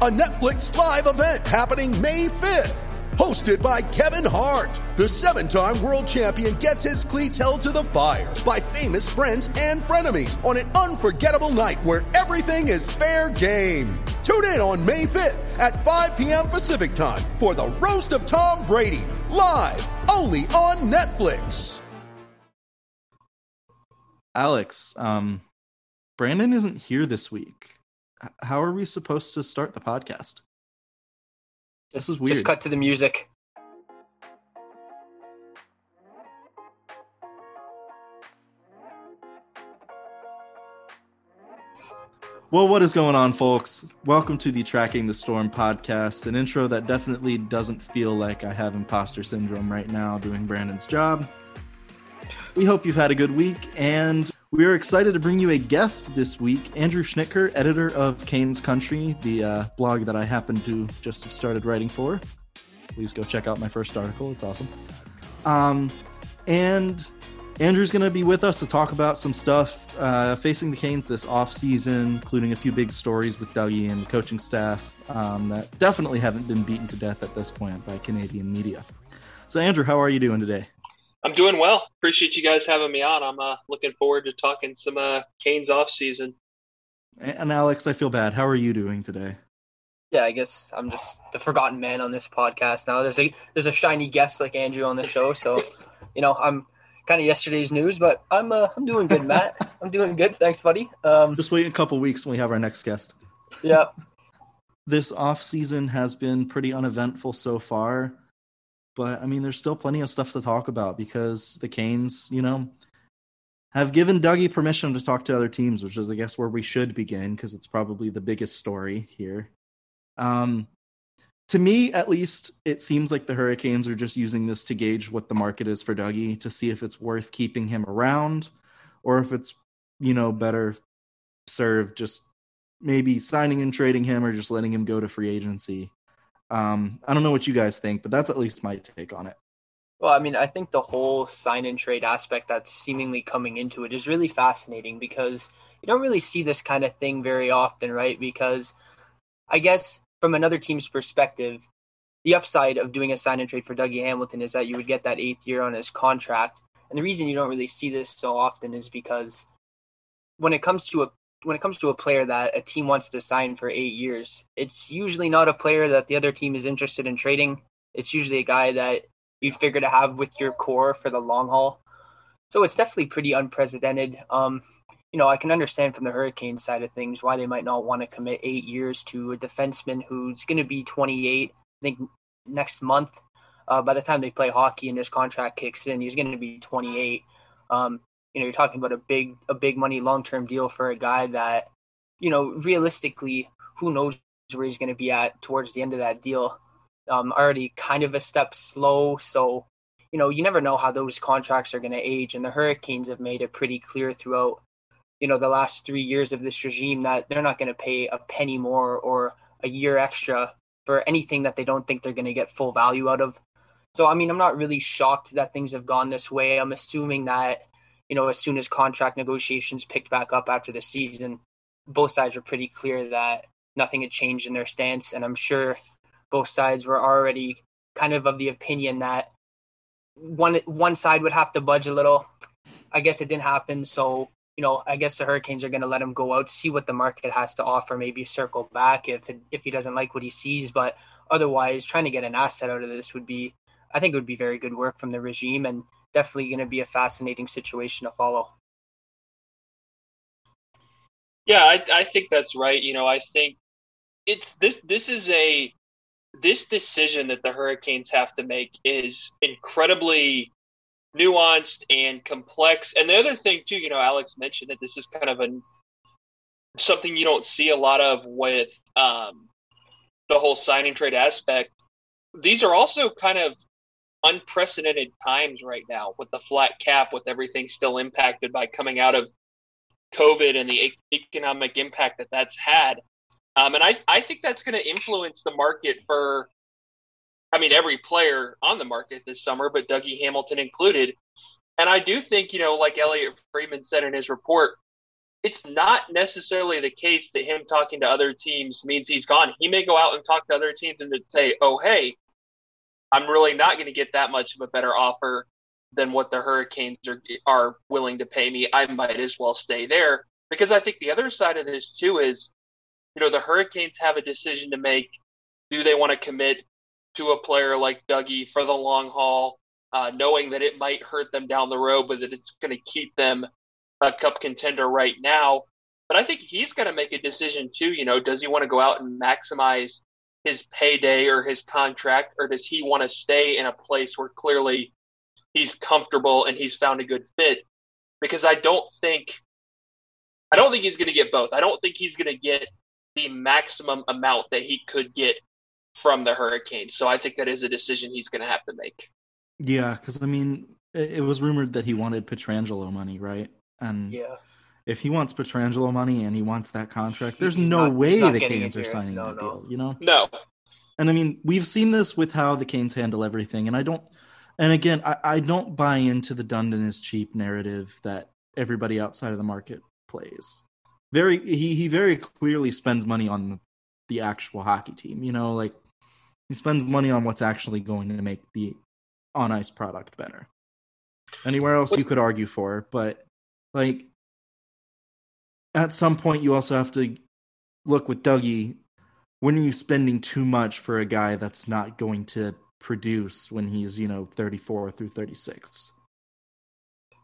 a Netflix live event happening May 5th. Hosted by Kevin Hart, the seven time world champion gets his cleats held to the fire by famous friends and frenemies on an unforgettable night where everything is fair game. Tune in on May 5th at 5 p.m. Pacific time for the Roast of Tom Brady, live only on Netflix. Alex, um, Brandon isn't here this week. How are we supposed to start the podcast? This is weird. Just cut to the music. Well, what is going on, folks? Welcome to the Tracking the Storm podcast, an intro that definitely doesn't feel like I have imposter syndrome right now doing Brandon's job. We hope you've had a good week, and we are excited to bring you a guest this week, Andrew Schnittker, editor of Canes Country, the uh, blog that I happen to just have started writing for. Please go check out my first article; it's awesome. Um, and Andrew's going to be with us to talk about some stuff uh, facing the Canes this offseason, including a few big stories with Dougie and the coaching staff um, that definitely haven't been beaten to death at this point by Canadian media. So, Andrew, how are you doing today? I'm doing well. Appreciate you guys having me on. I'm uh, looking forward to talking some uh, Canes off season. And Alex, I feel bad. How are you doing today? Yeah, I guess I'm just the forgotten man on this podcast now. There's a there's a shiny guest like Andrew on the show, so you know I'm kind of yesterday's news, but I'm uh, I'm doing good, Matt. I'm doing good. Thanks, buddy. Um, Just wait a couple weeks when we have our next guest. yeah, This off season has been pretty uneventful so far, but I mean, there's still plenty of stuff to talk about because the Canes, you know, have given Dougie permission to talk to other teams, which is, I guess, where we should begin because it's probably the biggest story here. Um, to me, at least, it seems like the Hurricanes are just using this to gauge what the market is for Dougie to see if it's worth keeping him around or if it's, you know, better served just maybe signing and trading him or just letting him go to free agency. Um, I don't know what you guys think, but that's at least my take on it. Well, I mean, I think the whole sign and trade aspect that's seemingly coming into it is really fascinating because you don't really see this kind of thing very often, right? Because I guess from another team's perspective, the upside of doing a sign and trade for Dougie Hamilton is that you would get that eighth year on his contract. And the reason you don't really see this so often is because when it comes to a when it comes to a player that a team wants to sign for eight years, it's usually not a player that the other team is interested in trading. It's usually a guy that you'd figure to have with your core for the long haul. So it's definitely pretty unprecedented. Um, you know, I can understand from the Hurricane side of things why they might not want to commit eight years to a defenseman who's going to be 28, I think, next month. Uh, by the time they play hockey and his contract kicks in, he's going to be 28. Um, you know, you're talking about a big, a big money long term deal for a guy that, you know, realistically, who knows where he's going to be at towards the end of that deal. Um, already kind of a step slow, so you know, you never know how those contracts are going to age. And the Hurricanes have made it pretty clear throughout you know the last three years of this regime that they're not going to pay a penny more or a year extra for anything that they don't think they're going to get full value out of. So I mean, I'm not really shocked that things have gone this way. I'm assuming that you know as soon as contract negotiations picked back up after the season, both sides were pretty clear that nothing had changed in their stance, and I'm sure both sides were already kind of of the opinion that one one side would have to budge a little. I guess it didn't happen, so you know, I guess the Hurricanes are going to let him go out, see what the market has to offer, maybe circle back if if he doesn't like what he sees. But otherwise, trying to get an asset out of this would be, I think, it would be very good work from the regime, and definitely going to be a fascinating situation to follow. Yeah, I, I think that's right. You know, I think it's this. This is a this decision that the Hurricanes have to make is incredibly nuanced and complex. And the other thing too, you know, Alex mentioned that this is kind of a something you don't see a lot of with um, the whole sign and trade aspect. These are also kind of unprecedented times right now with the flat cap, with everything still impacted by coming out of COVID and the economic impact that that's had. Um, and I, I think that's going to influence the market for, I mean, every player on the market this summer, but Dougie Hamilton included. And I do think, you know, like Elliotte Friedman said in his report, it's not necessarily the case that him talking to other teams means he's gone. He may go out and talk to other teams and say, oh, hey, I'm really not going to get that much of a better offer than what the Hurricanes are, are willing to pay me. I might as well stay there. Because I think the other side of this, too, is you know, the Hurricanes have a decision to make. Do they want to commit to a player like Dougie for the long haul, uh, knowing that it might hurt them down the road, but that it's going to keep them a cup contender right now? But I think he's going to make a decision too. You know, does he want to go out and maximize his payday or his contract, or does he want to stay in a place where clearly he's comfortable and he's found a good fit? Because I don't think, I don't think he's going to get both. I don't think he's going to get the maximum amount that he could get from the Hurricanes. So I think that is a decision he's going to have to make. Yeah, because I mean, it, it, was rumored that he wanted Pietrangelo money, right? And yeah, if he wants Pietrangelo money and he wants that contract, there's he's no not, way the Canes are signing no, that no. deal. You know? No. And I mean, we've seen this with how the Canes handle everything, and I don't. And again, I, I don't buy into the Dundon is cheap narrative that everybody outside of the market plays very he he very clearly spends money on the actual hockey team. You know, like he spends money on what's actually going to make the on ice product better. Anywhere else you could argue for, but like at some point you also have to look with Dougie. When are you spending too much for a guy that's not going to produce when he's you know 34 through 36?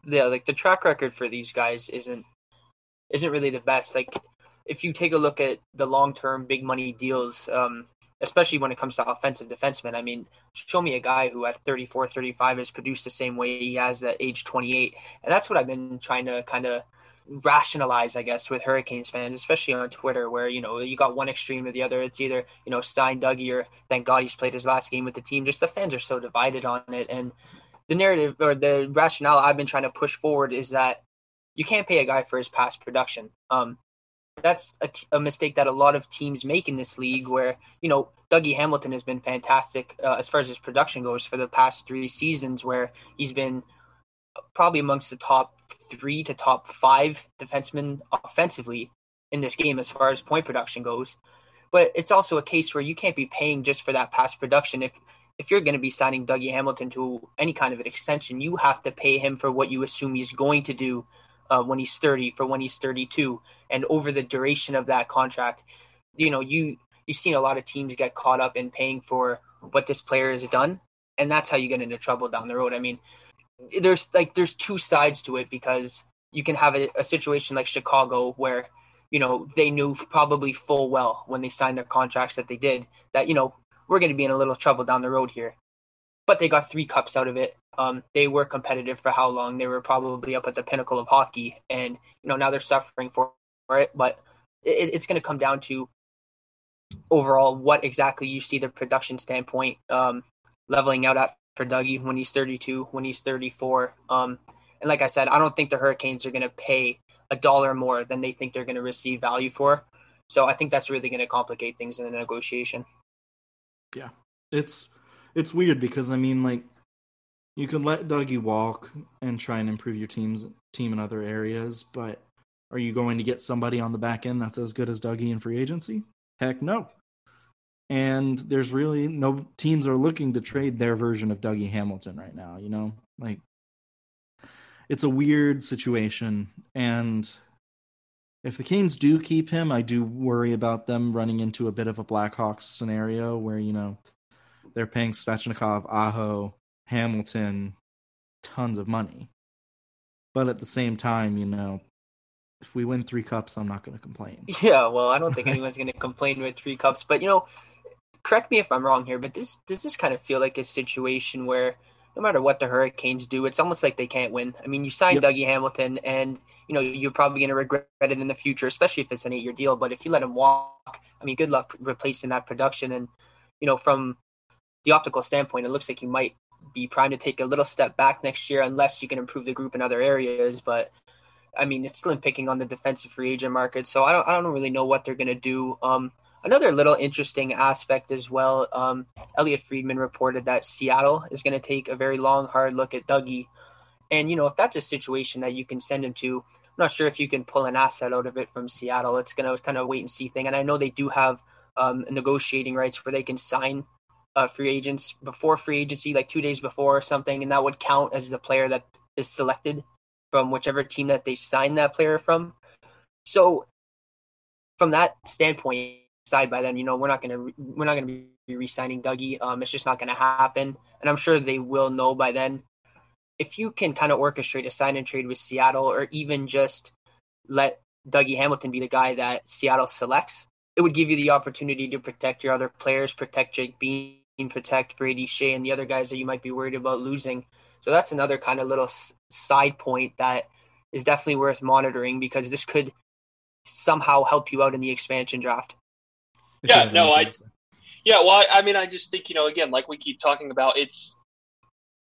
Yeah, like the track record for these guys isn't isn't really the best. Like if you take a look at the long term big money deals, um, especially when it comes to offensive defensemen, I mean, show me a guy who at 34, 35 has produced the same way he has at age 28. And that's what I've been trying to kind of rationalize, I guess, with Hurricanes fans, especially on Twitter, where, you know, you got one extreme or the other. It's either, you know, Stein, Dougie, or thank God he's played his last game with the team. Just the fans are so divided on it. And the narrative or the rationale I've been trying to push forward is that you can't pay a guy for his past production. Um, that's a, t- a mistake that a lot of teams make in this league where, you know, Dougie Hamilton has been fantastic uh, as far as his production goes for the past three seasons, where he's been probably amongst the top three to top five defensemen offensively in this game as far as point production goes. But it's also a case where you can't be paying just for that past production. If if you're going to be signing Dougie Hamilton to any kind of an extension, you have to pay him for what you assume he's going to do uh, when he's 30 for when he's 32 and over the duration of that contract you know you you've seen a lot of teams get caught up in paying for what this player has done and that's how you get into trouble down the road i mean there's like there's two sides to it because you can have a, a situation like chicago where you know they knew probably full well when they signed their contracts that they did that you know we're going to be in a little trouble down the road here but they got three cups out of it. Um, they were competitive for how long? They were probably up at the pinnacle of hockey, and you know now they're suffering for it. But it, it's going to come down to overall what exactly you see the production standpoint um, leveling out at for Dougie when he's 32, when he's 34. Um, and like I said, I don't think the Hurricanes are going to pay a dollar more than they think they're going to receive value for. So I think that's really going to complicate things in the negotiation. Yeah, it's it's weird because I mean, like, you can let Dougie walk and try and improve your team's team in other areas, but are you going to get somebody on the back end that's as good as Dougie in free agency? Heck no. And there's really no teams are looking to trade their version of Dougie Hamilton right now, you know? Like it's a weird situation and if the Canes do keep him, I do worry about them running into a bit of a Blackhawks scenario where, you know, they're paying Svechnikov, Aho, Hamilton tons of money. But at the same time, you know, if we win three cups, I'm not going to complain. Yeah, well, I don't think anyone's going to complain with three cups. But you know, correct me if I'm wrong here, but this does this kind of feel like a situation where no matter what the Hurricanes do, it's almost like they can't win. I mean, you signed Yep. Dougie Hamilton, and you know you're probably going to regret it in the future, especially if it's an eight-year deal. But if you let him walk, I mean, good luck replacing that production. And you know, from the optical standpoint, it looks like you might be primed to take a little step back next year, unless you can improve the group in other areas. But I mean, it's slim picking on the defensive free agent market, so I don't, I don't really know what they're going to do. Um, another little interesting aspect as well. Um, Elliotte Friedman reported that Seattle is going to take a very long, hard look at Dougie, and you know, if that's a situation that you can send him to, I'm not sure if you can pull an asset out of it from Seattle. It's going to kind of wait and see thing, and I know they do have um, negotiating rights where they can sign uh, free agents before free agency, like two days before or something, and that would count as a player that is selected from whichever team that they sign that player from. So, from that standpoint, side by then, you know, we're not gonna we're not gonna be re-signing Dougie. Um, it's just not gonna happen, and I'm sure they will know by then. If you can kind of orchestrate a sign and trade with Seattle, or even just let Dougie Hamilton be the guy that Seattle selects, it would give you the opportunity to protect your other players, protect Jake Bean, protect Brady Skjei, and the other guys that you might be worried about losing. So that's another kind of little side point that is definitely worth monitoring because this could somehow help you out in the expansion draft. Yeah, no, I-. Yeah, well, I, I mean, I just think you know, again, like we keep talking about, it's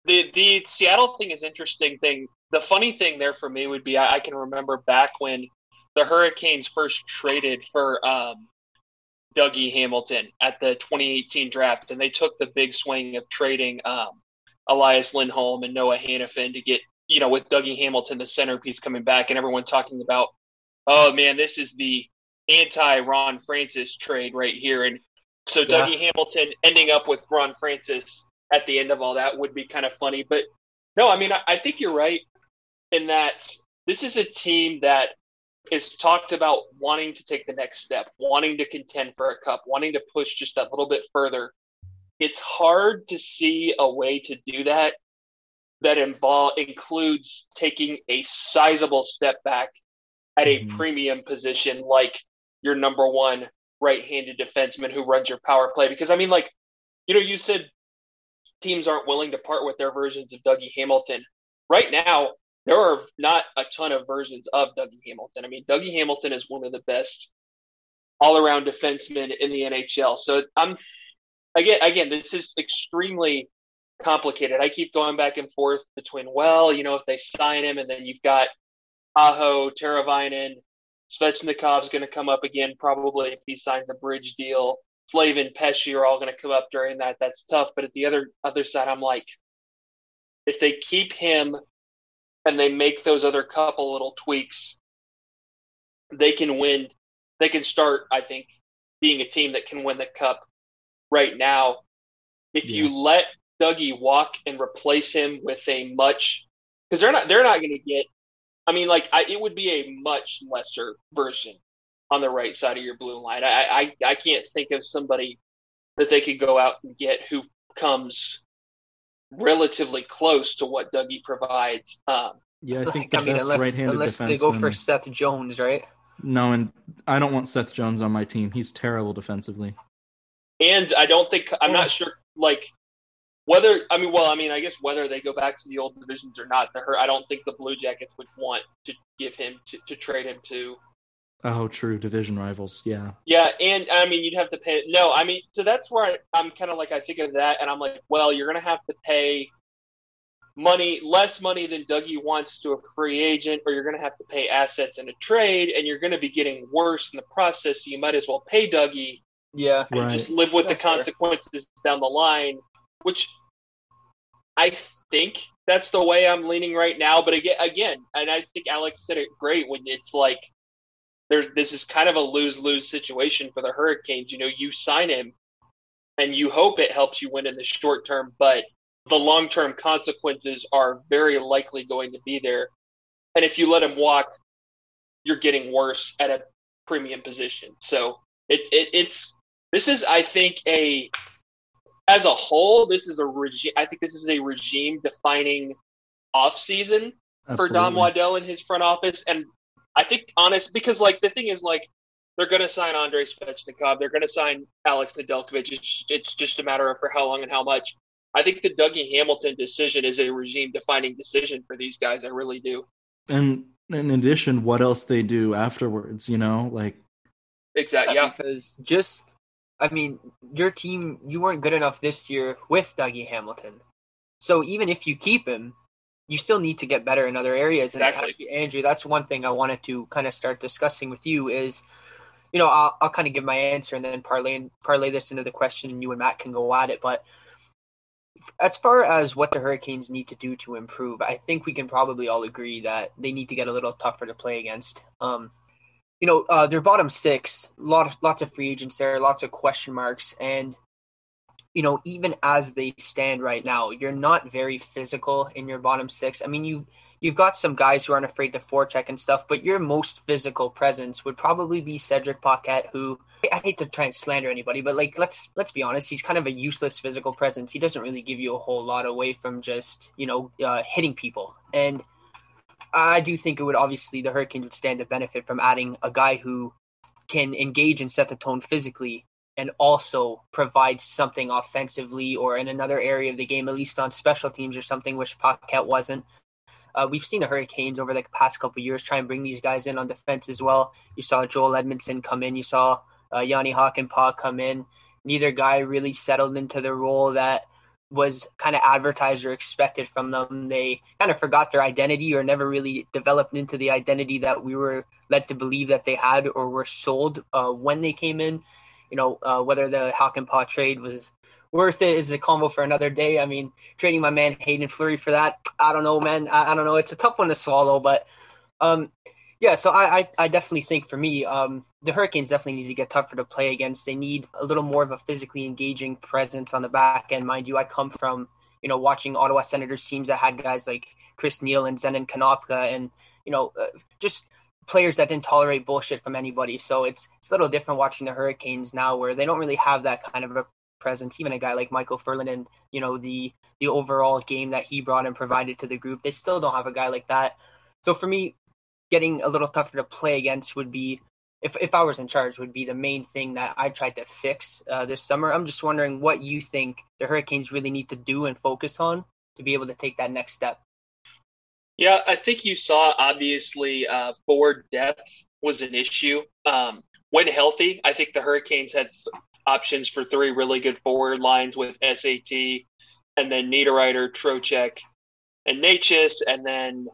the the Seattle thing is interesting thing. The funny thing there for me would be I, I can remember back when the Hurricanes first traded for um, Dougie Hamilton at the 2018 draft, and they took the big swing of trading um, Elias Lindholm and Noah Hanifin to get you know with Dougie Hamilton the centerpiece coming back, and everyone talking about, oh man, this is the anti Ron Francis trade right here, and so Yeah. Dougie Hamilton ending up with Ron Francis at the end of all that would be kind of funny. But no, I mean, I, I think you're right in that this is a team that is talked about wanting to take the next step, wanting to contend for a cup, wanting to push just that little bit further. It's hard to see a way to do that that involve includes taking a sizable step back at a Mhm. premium position like your number one right-handed defenseman who runs your power play. Because I mean, like, you know, you said teams aren't willing to part with their versions of Dougie Hamilton. Right now, there are not a ton of versions of Dougie Hamilton. I mean, Dougie Hamilton is one of the best all-around defensemen in the NHL. So I'm again, again, this is extremely complicated. I keep going back and forth between, well, you know, if they sign him, and then you've got Aho, Teravainen, Svechnikov's going to come up again, probably if he signs a bridge deal. Slavin, Pesce are all going to come up during that. That's tough. But at the other other side, I'm like, if they keep him and they make those other couple little tweaks, they can win. They can start, I think, being a team that can win the cup right now. If Yeah. you let Dougie walk and replace him with a much, because they're not they're not going to get. I mean, like I, it would be a much lesser version on the right side of your blue line. I, I I can't think of somebody that they could go out and get who comes relatively close to what Dougie provides. Um, Yeah, I think Like, the I mean, best unless, right-handed unless they go for Seth Jones, right? No, and I don't want Seth Jones on my team. He's terrible defensively. And I don't think I'm Yeah. not sure like whether I mean well I mean I guess whether they go back to the old divisions or not the I don't think the Blue Jackets would want to give him to, to trade him to Oh, true. Division rivals. Yeah. yeah and I mean you'd have to pay no I mean so that's where I, I'm kind of like I think of that and I'm like well you're gonna have to pay money less money than Dougie wants to a free agent or you're gonna have to pay assets in a trade and you're gonna be getting worse in the process so you might as well pay Dougie Yeah. and Right. just live with That's the fair. consequences down the line, which I think that's the way I'm leaning right now. But again, again, and I think Alex said it great when it's like there's this is kind of a lose lose situation for the Hurricanes. You know, you sign him and you hope it helps you win in the short term, but the long term consequences are very likely going to be there. And if you let him walk, you're getting worse at a premium position. So it, it it's this is I think a as a whole this is a regime I think this is a regime defining off season for Don Waddell and his front office and I think honest because like the thing is like they're going to sign Andrei Svechnikov they're going to sign Alex Nedeljkovic it's, it's just a matter of for how long and how much I think the Dougie Hamilton decision is a regime defining decision for these guys. I really do. And in addition, what else they do afterwards, you know, like exactly, yeah. Because just, I mean, your team, you weren't good enough this year with Dougie Hamilton. So even if you keep him, you still need to get better in other areas. And exactly. actually, Andrew, that's one thing I wanted to kind of start discussing with you is, you know, I'll, I'll kind of give my answer and then parlay parlay this into the question, and you and Matt can go at it. But as far as what the Hurricanes need to do to improve, I think we can probably all agree that they need to get a little tougher to play against. Um, you know, uh, their bottom six, lot of, lots of free agents there, lots of question marks, and you know, even as they stand right now, you're not very physical in your bottom six. I mean, you you've got some guys who aren't afraid to forecheck and stuff, but your most physical presence would probably be Cedric Paquette, who I hate to try and slander anybody, but like let's let's be honest, he's kind of a useless physical presence. He doesn't really give you a whole lot away from just you know uh, hitting people, and I do think it would obviously the Hurricanes would stand to benefit from adding a guy who can engage and set the tone physically and also provide something offensively or in another area of the game, at least on special teams or something, which Paquette wasn't. Uh, we've seen the Hurricanes over the past couple years try and bring these guys in on defense as well. You saw Joel Edmundson come in. You saw uh, Jani Hakanpää come in. Neither guy really settled into the role that was kind of advertised or expected from them. They kind of forgot their identity or never really developed into the identity that we were led to believe that they had or were sold uh, when they came in. You know, uh, whether the Hakanpää trade was worth it is a combo for another day. I mean, trading my man Hayden Fleury for that, I don't know, man. I, I don't know. It's a tough one to swallow, but um, yeah. So I, I, I definitely think for me, um, the Hurricanes definitely need to get tougher to play against. They need a little more of a physically engaging presence on the back end. Mind you, I come from you know watching Ottawa Senators teams that had guys like Chris Neil and Zenon Konopka, and you know uh, just players that didn't tolerate bullshit from anybody. So it's it's a little different watching the Hurricanes now, where they don't really have that kind of a presence. Even a guy like Micheal Ferland and you know the the overall game that he brought and provided to the group, they still don't have a guy like that. So for me, getting a little tougher to play against would be if if I was in charge, would be the main thing that I tried to fix uh, this summer. I'm just wondering what you think the Hurricanes really need to do and focus on to be able to take that next step. Yeah, I think you saw obviously uh, forward depth was an issue. Um, when healthy, I think the Hurricanes had options for three really good forward lines with SAT and then Niederreiter, Trocheck, and Necas, and then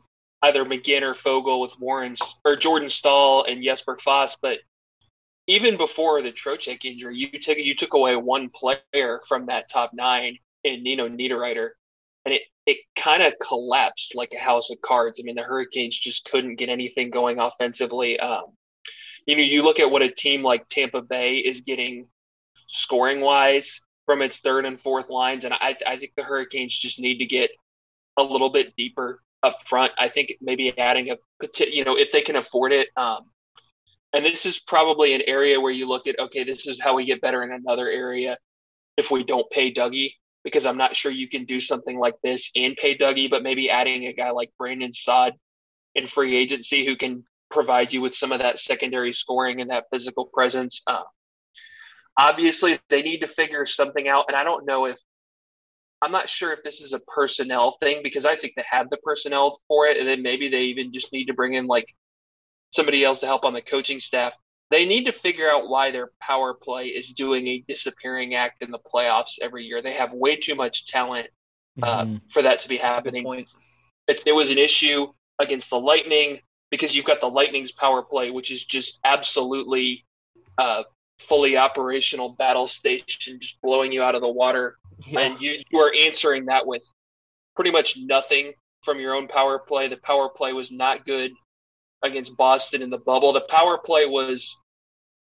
either McGinn or Foegele with Warren's or Jordan Staal and Jesper Fast. But even before the Trocheck injury, you took you took away one player from that top nine in Nino Niederreiter, and it it kind of collapsed like a house of cards. I mean, the Hurricanes just couldn't get anything going offensively. Um, you know, you look at what a team like Tampa Bay is getting scoring wise from its third and fourth lines, and I I think the Hurricanes just need to get a little bit deeper up front. I think maybe adding a, you know, if they can afford it. Um, and this is probably an area where you look at, okay, this is how we get better in another area if we don't pay Dougie, because I'm not sure you can do something like this and pay Dougie, but maybe adding a guy like Brandon Saad in free agency who can provide you with some of that secondary scoring and that physical presence. Uh, obviously, they need to figure something out. And I don't know if I'm not sure if this is a personnel thing because I think they have the personnel for it, and then maybe they even just need to bring in like somebody else to help on the coaching staff. They need to figure out why their power play is doing a disappearing act in the playoffs every year. They have way too much talent uh, mm-hmm. for that to be happening. It, it was an issue against the Lightning because you've got the Lightning's power play, which is just absolutely uh, fully operational battle station, just blowing you out of the water yeah. and you, you are answering that with pretty much nothing from your own power play. The power play was not good against Boston in the bubble. The power play was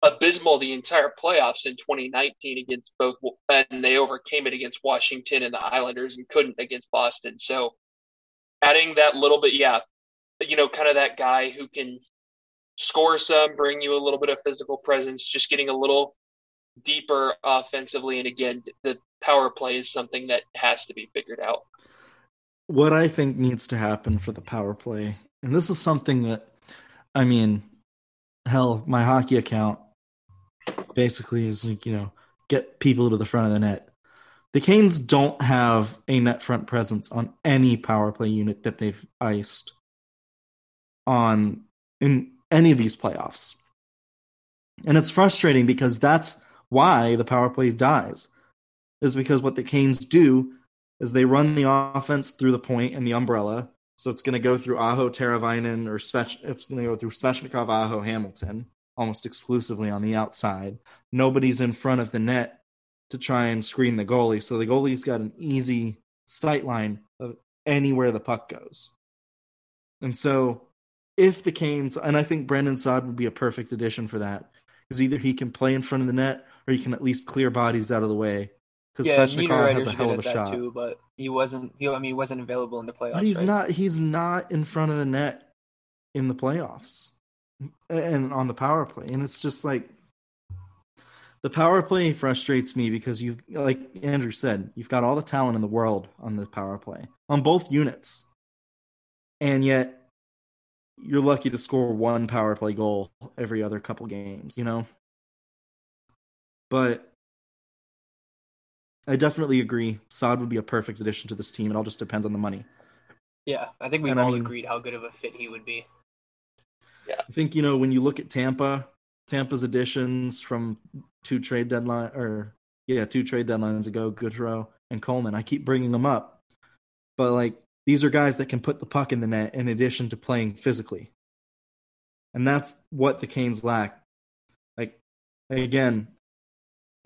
abysmal the entire playoffs in 2019 against both, and they overcame it against Washington and the Islanders and couldn't against Boston. So adding that little bit, yeah, you know, kind of that guy who can score some, bring you a little bit of physical presence, just getting a little deeper offensively. And again, the power play is something that has to be figured out. What I think needs to happen for the power play, and this is something that, I mean, hell, my hockey account basically is like, you know, get people to the front of the net. the Canes don't have a net front presence on any power play unit that they've iced on in any of these playoffs. And it's frustrating because that's why the power play dies. Is because what the Canes do is they run the offense through the point and the umbrella. So it's going to go through Aho, Teravainen, or Svech, it's going to go through Svechnikov, Aho, Hamilton, almost exclusively on the outside. Nobody's in front of the net to try and screen the goalie. So the goalie's got an easy sight line of anywhere the puck goes. And so if the Canes, and I think Brandon Saad would be a perfect addition for that, because either he can play in front of the net or he can at least clear bodies out of the way. Because yeah, Svechnikov has a hell of a shot. Too, but he wasn't. He, I mean, he wasn't available in the playoffs. But he's right? not. He's not in front of the net in the playoffs and on the power play, and it's just like the power play frustrates me because you like Andrew said, you've got all the talent in the world on the power play on both units. And yet you're lucky to score one power play goal every other couple games, you know? But I definitely agree. Saad would be a perfect addition to this team. It all just depends on the money. Yeah, I think we've And I all mean- agreed how good of a fit he would be. Yeah. I think, you know, when you look at Tampa, Tampa's additions from two trade deadline or yeah, two trade deadlines ago, Goodrow and Coleman. I keep bringing them up, but like these are guys that can put the puck in the net in addition to playing physically, and that's what the Canes lack. Like again,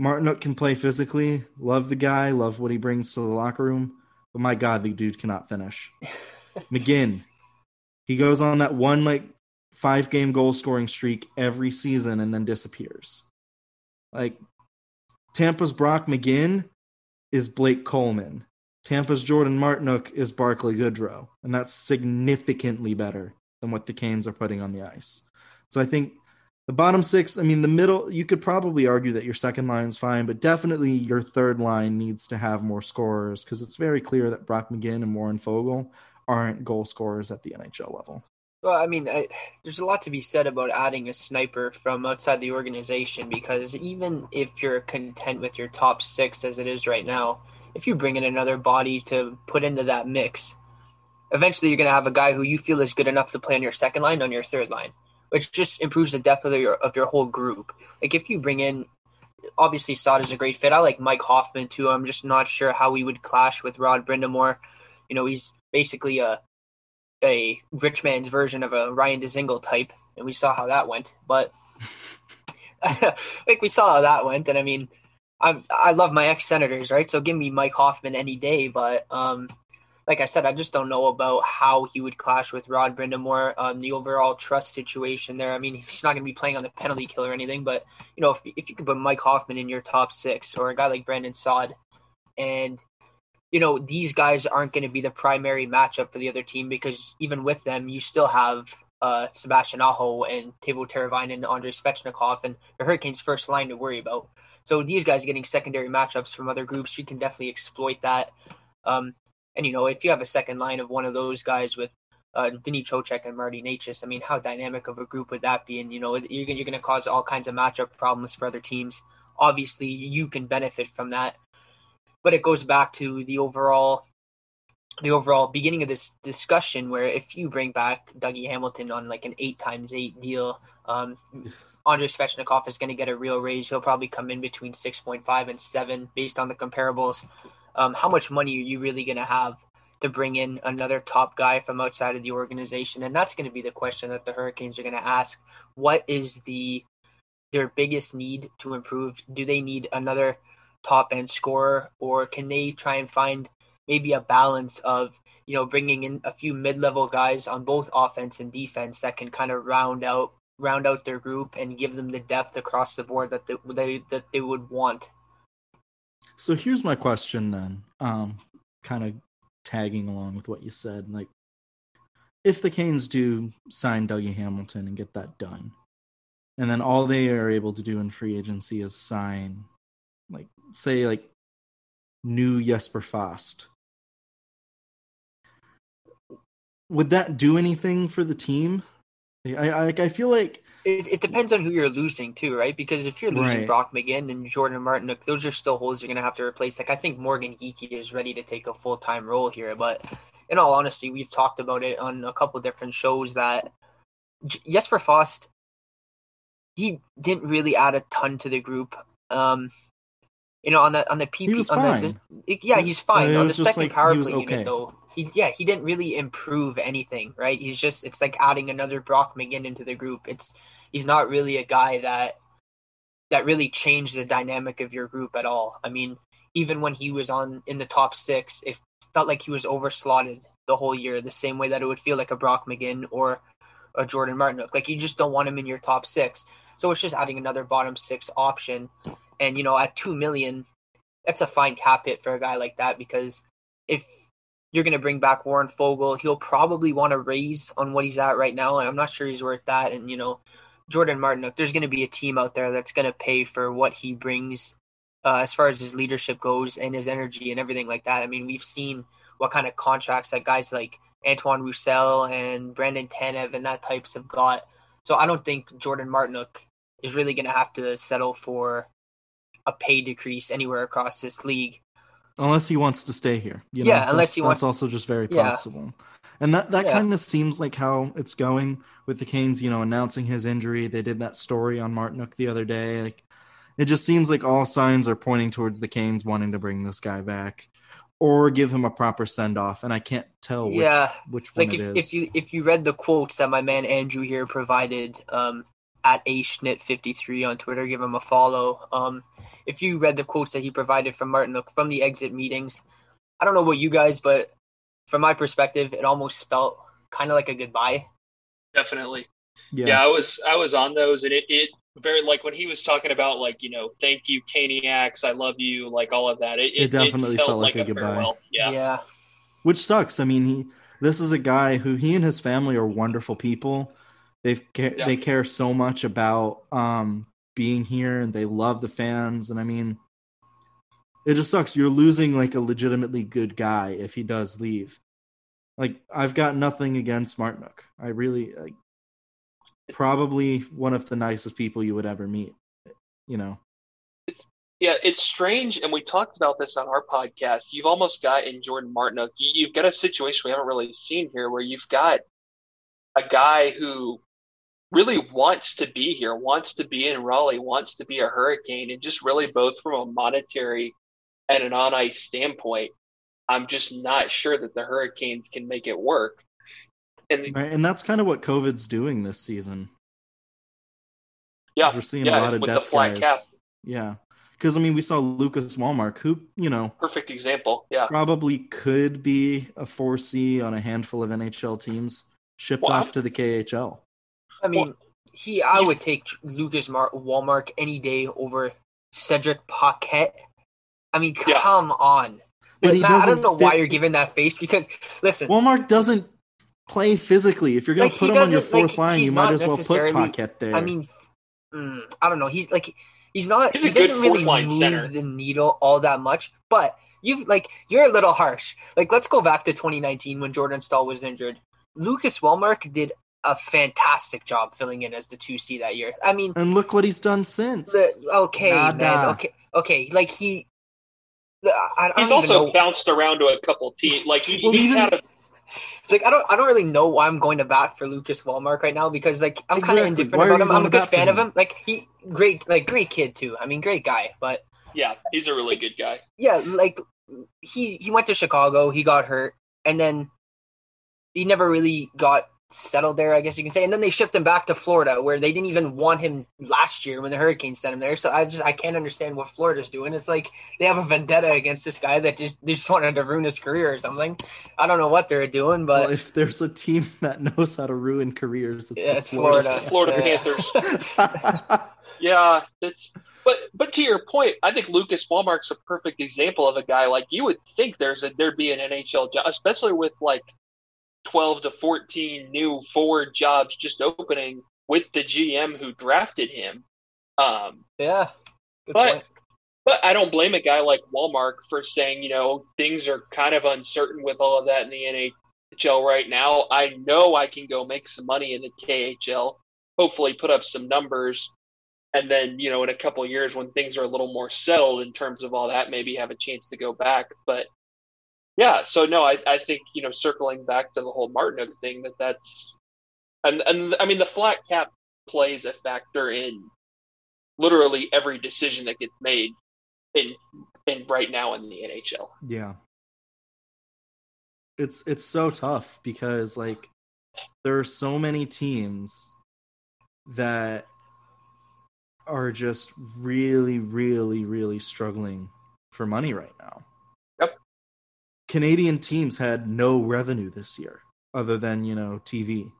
Martinook can play physically. Love the guy. Love what he brings to the locker room. But my God, the dude cannot finish. McGinn, he goes on that one like five game goal scoring streak every season and then disappears. Like Tampa's Brock McGinn is Blake Coleman. Tampa's Jordan Martinook is Barclay Goodrow. And that's significantly better than what the Canes are putting on the ice. So I think the bottom six, I mean, the middle, you could probably argue that your second line's fine, but definitely your third line needs to have more scorers because it's very clear that Brock McGinn and Warren Foegele aren't goal scorers at the NHL level. Well, I mean, I, there's a lot to be said about adding a sniper from outside the organization because even if you're content with your top six as it is right now, if you bring in another body to put into that mix, eventually you're going to have a guy who you feel is good enough to play on your second line on your third line, which just improves the depth of your of your whole group. Like if you bring in, obviously Saad is a great fit. I like Mike Hoffman too. I'm just not sure how he would clash with Rod Brind'Amour. You know, he's basically a a rich man's version of a Ryan Dzingel type, and we saw how that went. But like we saw how that went, and I mean, I I love my ex senators, right? So give me Mike Hoffman any day. But um, like I said, I just don't know about how he would clash with Rod Brind'Amour. Um, the overall trust situation there. I mean, he's not going to be playing on the penalty kill or anything, but you know, if if you could put Mike Hoffman in your top six or a guy like Brandon Saad, and you know these guys aren't going to be the primary matchup for the other team because even with them, you still have uh, Sebastian Aho and Teuvo Teravainen and Andrei Svechnikov and the Hurricanes' first line to worry about. So these guys are getting secondary matchups from other groups, you can definitely exploit that. Um, and you know, if you have a second line of one of those guys with uh, Vinny Trocheck and Marty Necas, I mean, how dynamic of a group would that be? And you know, you're, you're going to cause all kinds of matchup problems for other teams. Obviously, you can benefit from that, but it goes back to the overall the overall beginning of this discussion where if you bring back Dougie Hamilton on like an eight times eight deal, um, Andrei Svechnikov is going to get a real raise. He'll probably come in between 6.5 and 7 based on the comparables. Um, how much money are you really going to have to bring in another top guy from outside of the organization? And that's going to be the question that the Hurricanes are going to ask. What is the their biggest need to improve? Do they need another top end scorer or can they try and find maybe a balance of you know bringing in a few mid-level guys on both offense and defense that can kind of round out round out their group and give them the depth across the board that they, they that they would want. So here's my question then, um, kind of tagging along with what you said. Like, if the Canes do sign Dougie Hamilton and get that done, and then all they are able to do in free agency is sign, like, say, like, new Jesper Fast. Would that do anything for the team? I I, I feel like It, it depends on who you're losing too, right? Because if you're losing Right. Brock McGinn and Jordan Martin, those are still holes you're gonna have to replace. Like I think Morgan Geekie is ready to take a full time role here, but in all honesty, we've talked about it on a couple different shows that Jesper Fast he didn't really add a ton to the group. Um, you know, on the on the PP, on. The, the, yeah, he's fine. On the second like, power play okay. unit, though, he yeah, he didn't really improve anything, right? He's just it's like adding another Brock McGinn into the group. It's he's not really a guy that that really changed the dynamic of your group at all. I mean, even when he was on in the top six, it felt like he was overslotted the whole year, the same way that it would feel like a Brock McGinn or a Jordan Martinook. Like you just don't want him in your top six. So it's just adding another bottom six option. And you know, at two million, that's a fine cap hit for a guy like that because if you're going to bring back Warren Foegele, he'll probably want to raise on what he's at right now, and I'm not sure he's worth that. And you know, Jordan Martinook, there's going to be a team out there that's going to pay for what he brings uh, as far as his leadership goes and his energy and everything like that. I mean, we've seen what kind of contracts that guys like Antoine Roussel and Brandon Tanev and that types have got. So I don't think Jordan Martinook is really going to have to settle for a pay decrease anywhere across this league. Unless he wants to stay here. You Yeah, know, unless that's, he that's wants- also just very Yeah. possible. And that that Yeah. kind of seems like how it's going with the Canes. You know, announcing his injury. They did that story on Martinook the other day. Like, it just seems like all signs are pointing towards the Canes wanting to bring this guy back or give him a proper send off. And I can't tell which Yeah, which one like if, is. if you if you read the quotes that my man Andrew here provided um at aschnitt53 on Twitter, give him a follow. Um if you read the quotes that he provided from Martinook from the exit meetings, I don't know about you guys, but from my perspective, it almost felt kind of like a goodbye. Definitely. yeah. Yeah. I was I was on those, and it it very like when he was talking about like you know thank you Caniacs, I love you, like all of that. It, It definitely felt like a goodbye. farewell. Yeah. yeah. which sucks. I mean, he this is a guy who he and his family are wonderful people. They ca- Yeah. they care so much about um being here and they love the fans and I mean it just sucks. You're losing like a legitimately good guy if he does leave. Like I've got nothing against Martinook. I really like probably one of the nicest people you would ever meet. You know. Yeah, it's strange, and we talked about this on our podcast. You've almost got in Jordan Martinook, you, you've got a situation we haven't really seen here where you've got a guy who really wants to be here, wants to be in Raleigh, wants to be a Hurricane, and just really both from a monetary and an on ice standpoint, I'm just not sure that the Hurricanes can make it work. And and that's kind of what COVID's doing this season. yeah, We're seeing yeah, a lot of death guys. cap, Yeah. Because I mean, we saw Lucas Wallmark, who you know perfect example. Yeah, probably could be a 4C on a handful of NHL teams, shipped Well, off I'm- to the KHL. I mean, he I you- would take Lucas Mar- Wallmark any day over Cedric Paquette. I mean, Yeah. come on. But he Matt, I doesn't don't know why you're giving that face because listen, Wallmark doesn't play physically. If you're going Like, to put him on your doesn't- like, line, you might as well put Paquette there. I mean, mm, I don't know. He's like he's not. He's he doesn't really move center. the needle all that much. But you've like you're a little harsh. Like let's go back to 2019 when Jordan Staal was injured. Lucas Wallmark did a fantastic job filling in as the two C that year. I mean, and look what he's done since. the, okay, man. Nada. Okay, okay. Like he. I, I he's also know. bounced around to a couple teams. Like he, Well, he's even- had a like I don't I don't really know why I'm going to bat for Lucas Wallmark right now because like I'm kind of indifferent Why about him. I'm a good bat for fan of him? him. Like he great like great kid too. I mean great guy, but yeah, he's a really good guy. yeah, like he he went to Chicago, he got hurt, and then he never really got settled there, I guess you can say. And then they shipped him back to Florida, where they didn't even want him last year when the Hurricanes sent him there. So I just I can't understand what Florida's doing. It's like they have a vendetta against this guy that just they just wanted to ruin his career or something. I don't know what they're doing, but well, if there's a team that knows how to ruin careers, it's yeah, the it's Florida. Florida. Florida Yeah. Panthers. Yeah, that's but but to your point, I think Lucas Wallmark's a perfect example of a guy like you would think there's a there'd be an NHL job, especially with like twelve to fourteen new forward jobs just opening with the GM who drafted him. Um, Yeah. Good But- point. but I don't blame a guy like Wallmark for saying, you know, things are kind of uncertain with all of that in the NHL right now. I know I can go make some money in the KHL, hopefully put up some numbers, and then you know in a couple of years when things are a little more settled in terms of all that, maybe have a chance to go back. But yeah, so no, I, I think you know circling back to the whole Martinook thing that that's and and I mean the flat cap plays a factor in literally every decision that gets made in in right now in the NHL. Yeah. It's it's so tough because like there are so many teams that are just really really really struggling for money right now. Canadian teams had no revenue this year other than, you know, TV.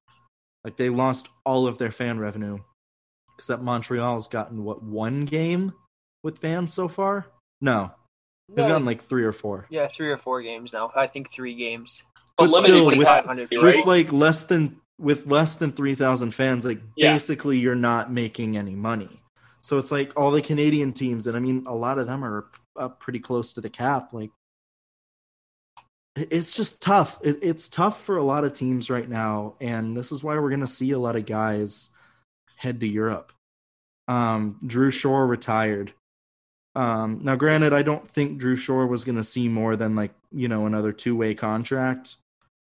Like they lost all of their fan revenue except Montreal's gotten what one game with fans so far? No, they've No, gotten like three or four. yeah, three or four games now. I think three games. But limited still, with- right? With like less than with less than three thousand fans, like Yeah. basically you're not making any money. So it's like all the Canadian teams, and I mean a lot of them are up pretty close to the cap. Like it's just tough. It, it's tough for a lot of teams right now, and this is why we're gonna see a lot of guys head to Europe. Um, Drew Shore retired. Um, now, granted, I don't think Drew Shore was going to see more than like you know another two way contract,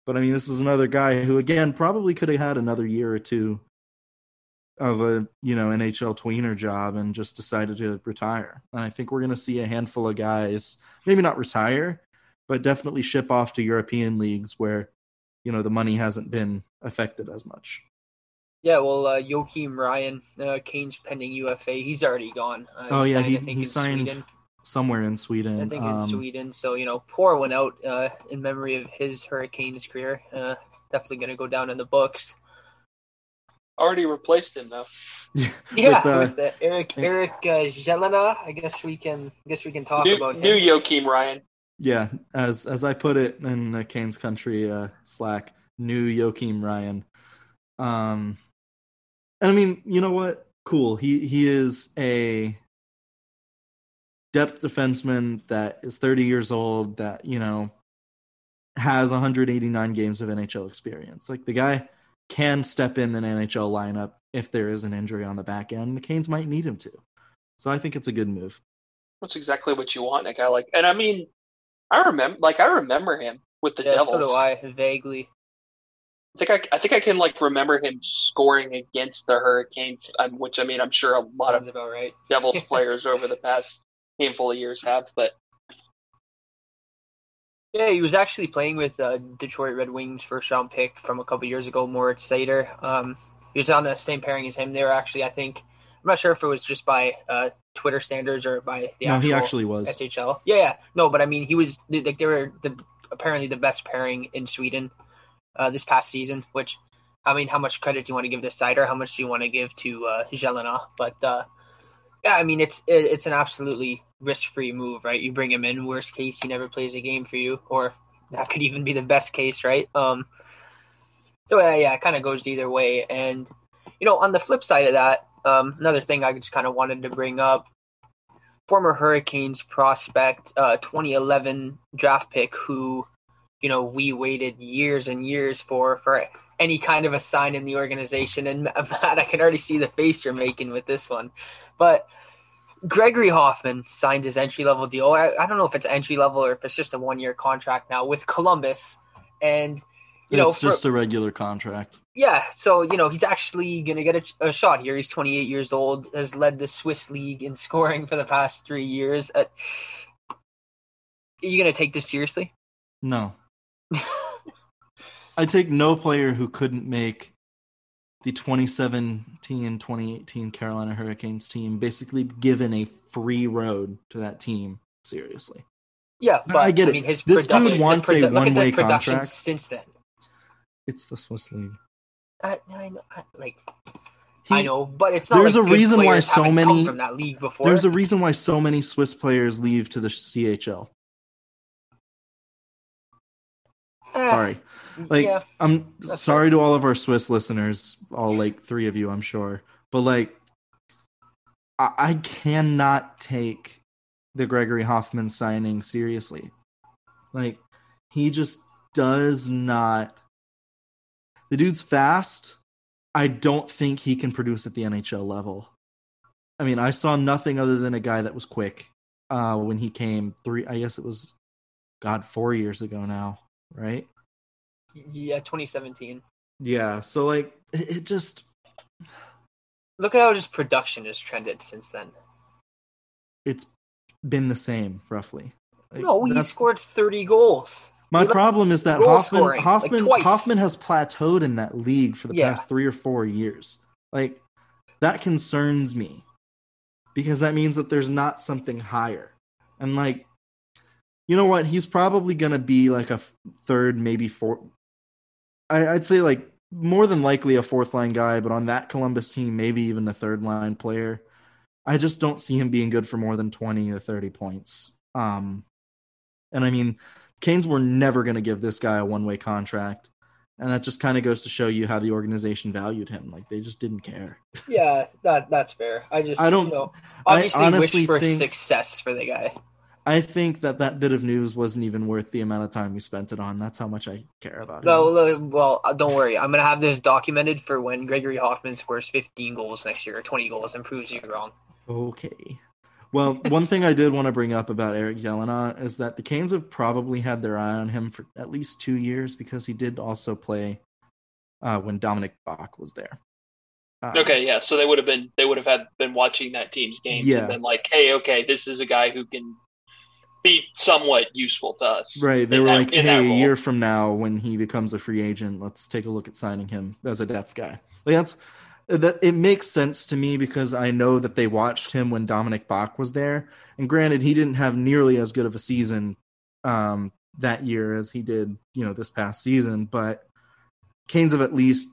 but I mean, this is another guy who again probably could have had another year or two of a you know NHL tweener job and just decided to retire. And I think we're going to see a handful of guys, maybe not retire, but definitely ship off to European leagues where you know the money hasn't been affected as much. Yeah, well, uh, Joakim Ryan, uh, Kane's pending UFA. He's already gone. Uh, Oh, yeah, signed, he- think, he signed Sweden. Somewhere in Sweden, I think um, in Sweden. So you know, poor one out uh, in memory of his Hurricanes career. Uh, definitely going to go down in the books. Already replaced him though. Yeah, With, with, uh, uh, Eric Eric uh, Gelinas. I guess we can. I guess we can talk New, about him. new Joakim Ryan. Yeah, as as I put it in the Canes Country uh, Slack, new Joakim Ryan. Um, and I mean, you know what? Cool. He he is a depth defenseman that is 30 years old. That you know has 189 games of NHL experience. Like the guy can step in an NHL lineup if there is an injury on the back end. The Canes might need him to. So I think it's a good move. That's exactly what you want in a guy like. And I mean, I remember, like I remember him with the yeah, Devils. so do I. Vaguely. I think I, I think I can like remember him scoring against the Hurricanes, um, which I mean I'm sure a lot Sounds of about right. Devils players over the past handful of years have. But Yeah, he was actually playing with uh, Detroit Red Wings first round pick from a couple years ago, Moritz Seider. Um, he was on the same pairing as him. They were actually, I think, not sure if it was just by uh, Twitter standards or by the no, he actually was. SHL. Yeah, yeah, no, but I mean, he was like they were the apparently the best pairing in Sweden uh, this past season. Which, I mean, how much credit do you want to give to Seider? How much do you want to give to uh, Gelinas? But uh, yeah, I mean, it's it, it's an absolutely risk free move, right? You bring him in. Worst case, he never plays a game for you, or that could even be the best case, right? Um, so uh, yeah, it kind of goes either way. And you know, on the flip side of that, um, another thing I just kind of wanted to bring up former Hurricanes prospect, uh, 2011 draft pick, who you know we waited years and years for for any kind of a sign in the organization. And Matt, I can already see the face you're making with this one, but Gregory Hofmann signed his entry level deal. I, I don't know if it's entry level or if it's just a one year contract now with Columbus, and you know it's for- just a regular contract. Yeah, so you know he's actually gonna get a, a shot here. He's 28 years old, has led the Swiss league in scoring for the past three years. Uh, are you gonna take this seriously? No. I take no player who couldn't make the 2017 2018 Carolina Hurricanes team basically given a free road to that team seriously. Yeah, but I get it. mean, his This dude wants a look one-way contract. since then. It's the Swiss League. I, I know, I, like He- I know, but it's not. There's like a reason why so many- from that league before. There's a reason why so many Swiss players leave to the CHL. Eh, Sorry. Like yeah, I'm sorry to all of our Swiss listeners, all like three of you, I'm sure. But like I, I cannot take the Gregory Hofmann signing seriously. Like he just does not the dude's fast. I don't think he can produce at the NHL level. I mean, I saw nothing other than a guy that was quick uh, when he came three. I guess it was, God, four years ago now, right? Yeah, 2017. Yeah. So like, it, it just Look at how his production has trended since then. it's been the same roughly. Like, No, he scored 30 goals. My problem is that Hofmann scoring, Hofmann twice. Hofmann has plateaued in that league for the Yeah. past three or four years. Like that concerns me because that means that there's not something higher. And like, you know what? He's probably gonna be like a third, maybe fourth. I, I'd say like more than likely a fourth line guy, but on that Columbus team, maybe even a third line player. I just don't see him being good for more than twenty or thirty points. Um, and I mean, Canes were never going to give this guy a one way contract. And that just kind of goes to show you how the organization valued him. Like they just didn't care. Yeah, that that's fair. I just I don't- you know, I obviously honestly wish for think- success for the guy. I think that that bit of news wasn't even worth the amount of time we spent it on. That's how much I care about it. No, well, uh, don't worry. I'm gonna have this documented for when Gregory Hofmann scores 15 goals next year or 20 goals and proves you wrong. Okay. Well, one thing I did want to bring up about Eric Gelinas is that the Canes have probably had their eye on him for at least two years because he did also play uh, when Dominik Bokk was there. Uh, Okay, yeah. So they would have been they would have had been watching that team's games Yeah. and been like, hey, okay, this is a guy who can be somewhat useful to us. Right. They were that- like, hey, a year from now, when he becomes a free agent, let's take a look at signing him as a depth guy. Like that's that it makes sense to me because I know that they watched him when Dominik Bokk was there. And granted, he didn't have nearly as good of a season um, that year as he did, you know, this past season, but Canes have at least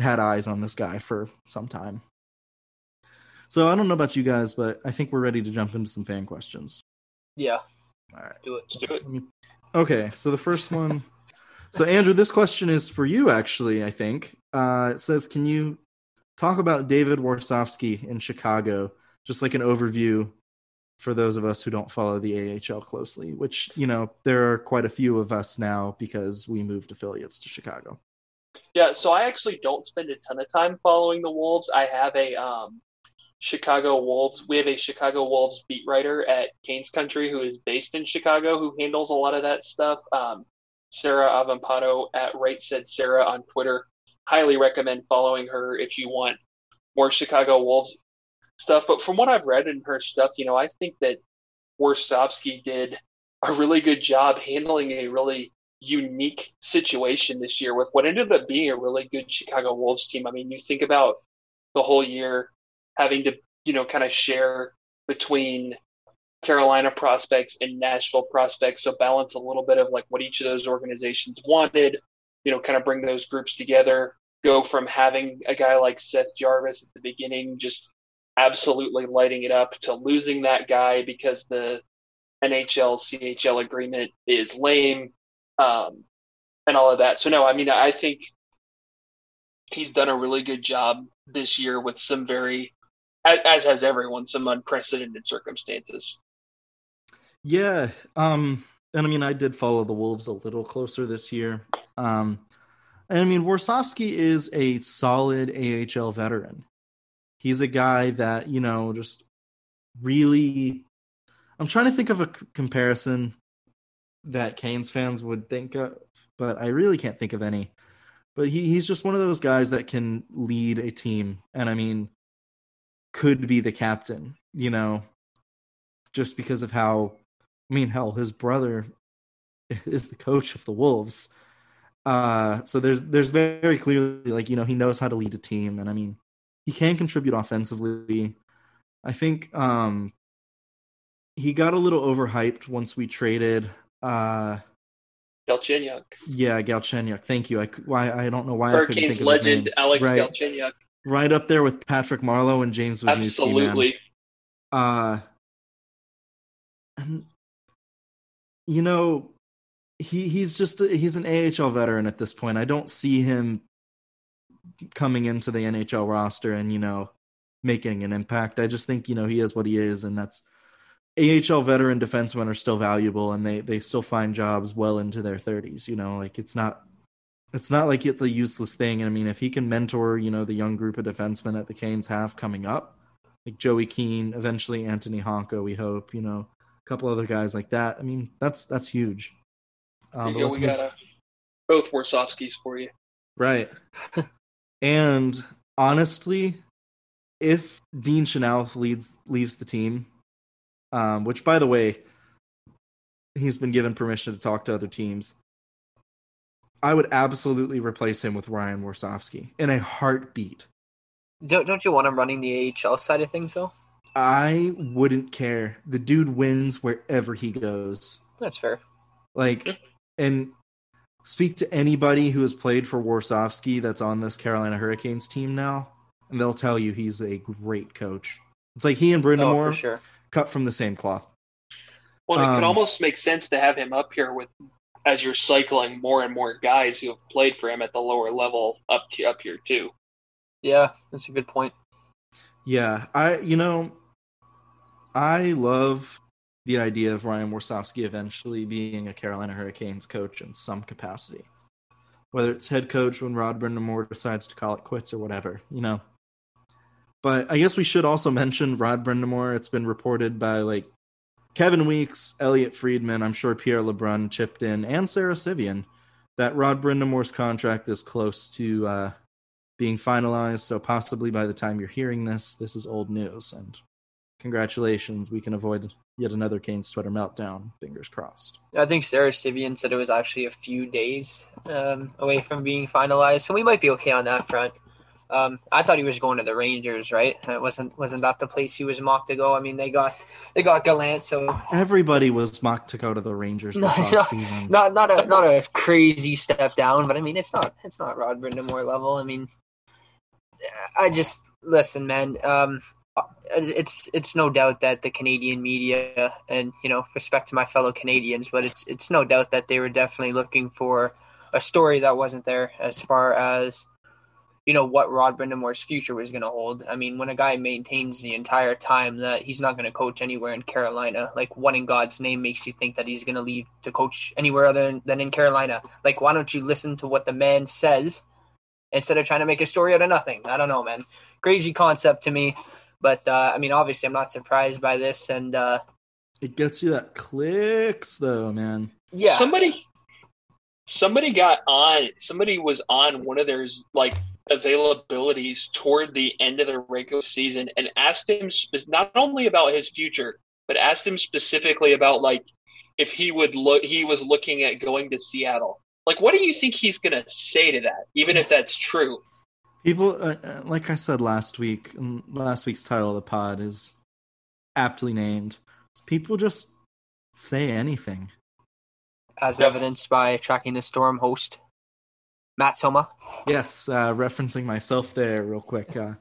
had eyes on this guy for some time. So I don't know about you guys, but I think we're ready to jump into some fan questions. Yeah, All right. do it. Do it. Okay, so the first one. So Andrew, this question is for you. Actually, I think uh, it says, "Can you talk about David Warsofsky in Chicago? Just like an overview for those of us who don't follow the AHL closely. Which you know there are quite a few of us now because we moved affiliates to Chicago. Yeah, so I actually don't spend a ton of time following the Wolves. I have a um, Chicago Wolves. We have a Chicago Wolves beat writer at Canes Country who is based in Chicago who handles a lot of that stuff. Um, Sarah Avampado at Right Said Sarah on Twitter. Highly recommend following her if you want more Chicago Wolves stuff. But from what I've read in her stuff, you know, I think that Warsofsky did a really good job handling a really unique situation this year with what ended up being a really good Chicago Wolves team. I mean, you think about the whole year having to, you know, kind of share between Carolina prospects and Nashville prospects, so balance a little bit of like what each of those organizations wanted, you know, kind of bring those groups together, go from having a guy like Seth Jarvis at the beginning just absolutely lighting it up to losing that guy because the NHL CHL agreement is lame um, and all of that. So no, I mean, I think he's done a really good job this year with some very, as, as has everyone, some unprecedented circumstances. Yeah. Um, and I mean, I did follow the Wolves a little closer this year. Um, and I mean, Warsofsky is a solid AHL veteran. He's a guy that, you know, just really. I'm trying to think of a c- comparison that Canes fans would think of, but I really can't think of any. But he, he's just one of those guys that can lead a team. And I mean, could be the captain, you know, just because of how I mean, hell, his brother is the coach of the Wolves. Uh, so there's there's very clearly like you know he knows how to lead a team, and I mean he can contribute offensively. I think um, he got a little overhyped once we traded. Uh, Galchenyuk, yeah, Galchenyuk. Thank you. I why I don't know why I couldn't Hurricanes think of his legend name. Alex right, Galchenyuk. right up there with Patrick Marleau and James Wisniewski. man. Absolutely. Uh and you know, he he's just he's an AHL veteran at this point. I don't see him coming into the NHL roster and you know making an impact. I just think you know he is what he is, and that's AHL veteran defensemen are still valuable, and they they still find jobs well into their thirties. You know, like it's not it's not like it's a useless thing. And I mean, if he can mentor, you know, the young group of defensemen that the Canes have coming up, like Joey Keane, eventually Anttoni Honka, we hope, you know, a couple other guys like that. I mean, that's that's huge. Um, we got uh, both Warsofskis for you, right? and honestly, if Dean Chanel leads leaves the team, um, which by the way, he's been given permission to talk to other teams. I would absolutely replace him with Ryan Warsofsky in a heartbeat. Don't don't you want him running the AHL side of things though? I wouldn't care. The dude wins wherever he goes. That's fair. Like, and speak to anybody who has played for Warsofsky that's on this Carolina Hurricanes team now, and they'll tell you he's a great coach. It's like he and Brind'Amour oh, sure. cut from the same cloth. Well, it um, could almost make sense to have him up here with as you're cycling more and more guys who have played for him at the lower level up to up here too. Yeah, that's a good point. Yeah, I you know, I love the idea of Ryan Warsofsky eventually being a Carolina Hurricanes coach in some capacity. Whether it's head coach when Rod Brind'Amour decides to call it quits or whatever, you know. But I guess we should also mention Rod Brind'Amour. It's been reported by like Kevin Weeks, Elliotte Friedman, I'm sure Pierre LeBrun chipped in, and Sara Civian that Rod Brind'Amour's contract is close to uh, being finalized. So possibly by the time you're hearing this, this is old news. And congratulations, we can avoid yet another Canes Twitter meltdown. Fingers crossed. I think Sara Civian said it was actually a few days um, away from being finalized, so we might be okay on that front. Um, I thought he was going to the Rangers, right? It wasn't wasn't that the place he was mocked to go? I mean, they got they got Gallant, so everybody was mocked to go to the Rangers this not, season. Not not a not a crazy step down, but I mean, it's not it's not Rod Brind'Amour level. I mean, I just listen, man. Um, it's it's no doubt that the Canadian media and you know respect to my fellow Canadians, but it's it's no doubt that they were definitely looking for a story that wasn't there as far as you know what Rod Brind'Amour's future was going to hold. I mean, when a guy maintains the entire time that he's not going to coach anywhere in Carolina, like what in God's name makes you think that he's going to leave to coach anywhere other than in Carolina? Like, why don't you listen to what the man says instead of trying to make a story out of nothing? I don't know, man. Crazy concept to me, but uh, I mean, obviously, I'm not surprised by this, and uh, it gets you that clicks, though, man. Yeah, somebody. Somebody got on. Somebody was on one of their like availabilities toward the end of the regular season and asked him spe- not only about his future, but asked him specifically about like if he would look he was looking at going to Seattle. Like, what do you think he's going to say to that, even if that's true? People, uh, uh like I said last week, last week's title of the pod is aptly named. People just say anything. As evidenced by tracking the storm host Matt Soma. Yes, uh, referencing myself there real quick. Uh,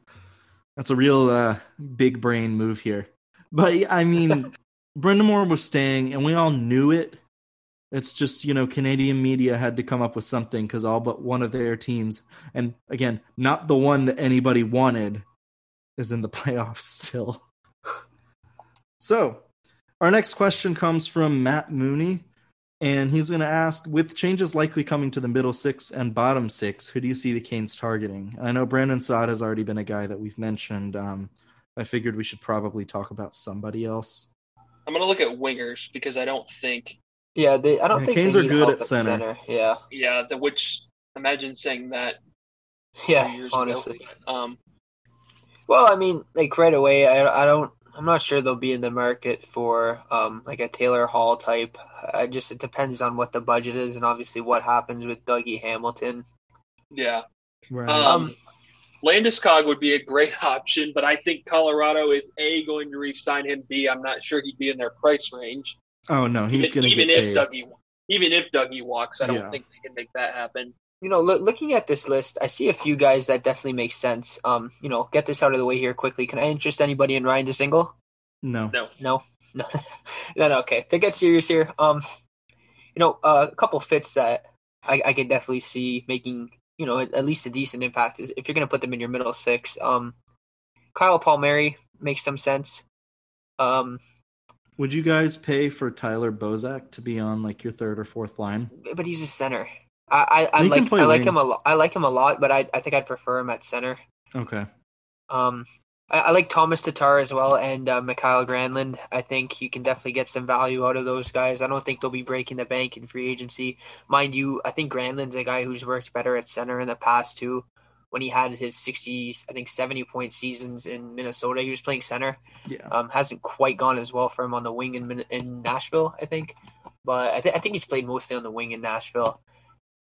that's a real uh, big brain move here. But I mean, Brind'Amour was staying, and we all knew it. It's just you know Canadian media had to come up with something because all but one of their teams, and again, not the one that anybody wanted, is in the playoffs still. so, our next question comes from Matt Mooney and he's going to ask, with changes likely coming to the middle six and bottom six, who do you see the Canes targeting? And I know Brandon Saad has already been a guy that we've mentioned. Um, I figured we should probably talk about somebody else. I'm going to look at wingers because I don't think. Yeah, they, I don't yeah, think Canes are good at center. center. Yeah, yeah. The, which imagine saying that. Yeah, honestly. Ago. Um, well, I mean, like right away, I, I don't I'm not sure they'll be in the market for um, like a Taylor Hall type. I just it depends on what the budget is and obviously what happens with Dougie Hamilton. Yeah. Right. Um, um Landeskog would be a great option, but I think Colorado is a going to re-sign him. B, I'm not sure he'd be in their price range. Oh no, he's going to even if paid. Dougie, even if Dougie walks, I don't yeah. think they can make that happen you know, lo- looking at this list, I see a few guys that definitely make sense. Um, you know, get this out of the way here quickly. Can I interest anybody in Ryan Dzingel? No. No. No. No. no, no. Okay. To get serious here, um, you know, uh, a couple fits that I, I could definitely see making, you know, at, at least a decent impact is if you're going to put them in your middle six. Um, Kyle Palmieri makes some sense. Um, would you guys pay for Tyler Bozak to be on like your third or fourth line? But he's a center. I I, I like I like him a lot. I like him a lot, but I I think I'd prefer him at center. Okay. Um, I, I like Tomas Tatar as well and uh, Mikael Granlund. I think you can definitely get some value out of those guys. I don't think they'll be breaking the bank in free agency, mind you. I think Granlund's a guy who's worked better at center in the past too. When he had his 60, I think 70 point seasons in Minnesota, he was playing center. Yeah. Um, hasn't quite gone as well for him on the wing in in Nashville, I think. But I, th- I think he's played mostly on the wing in Nashville.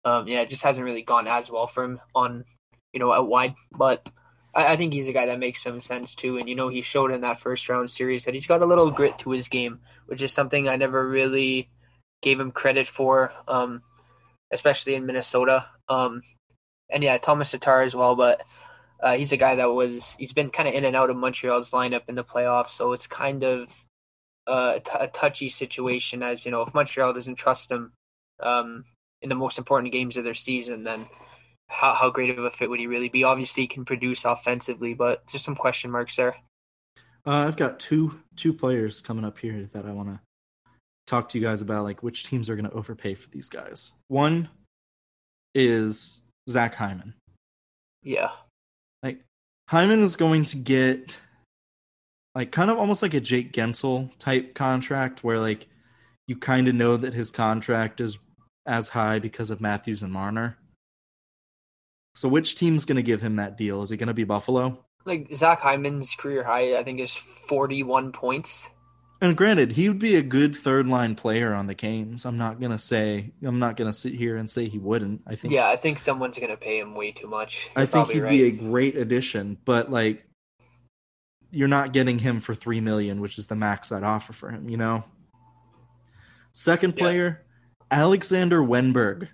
Um, yeah, it just hasn't really gone as well for him on, you know, out wide. But I, I think he's a guy that makes some sense too. And you know, he showed in that first round series that he's got a little grit to his game, which is something I never really gave him credit for, um, especially in Minnesota. Um, and yeah, Tomas Tatar as well, but uh, he's a guy that was he's been kind of in and out of Montreal's lineup in the playoffs, so it's kind of uh, a touchy situation. As you know, if Montreal doesn't trust him um, in the most important games of their season, then how how great of a fit would he really be? Obviously, he can produce offensively, but just some question marks there. Uh, I've got two two players coming up here that I want to talk to you guys about, like which teams are going to overpay for these guys. One is Zach Hyman. Yeah, Like Hyman is going to get like kind of almost like a Jake Guentzel type contract, where like you kind of know that his contract is as high because of Matthews and Marner. So which team's going to give him that deal? Is it going to be Buffalo? like Zach Hyman's career high, I think is forty one points. And granted, he would be a good third line player on the Canes. I'm not gonna say I'm not gonna sit here and say he wouldn't. I think Yeah, I think someone's gonna pay him way too much. I You're think he'd right. be a great addition, but like you're not getting him for three million, which is the max I'd offer for him, you know? Second Yeah. player, Alexander Wennberg.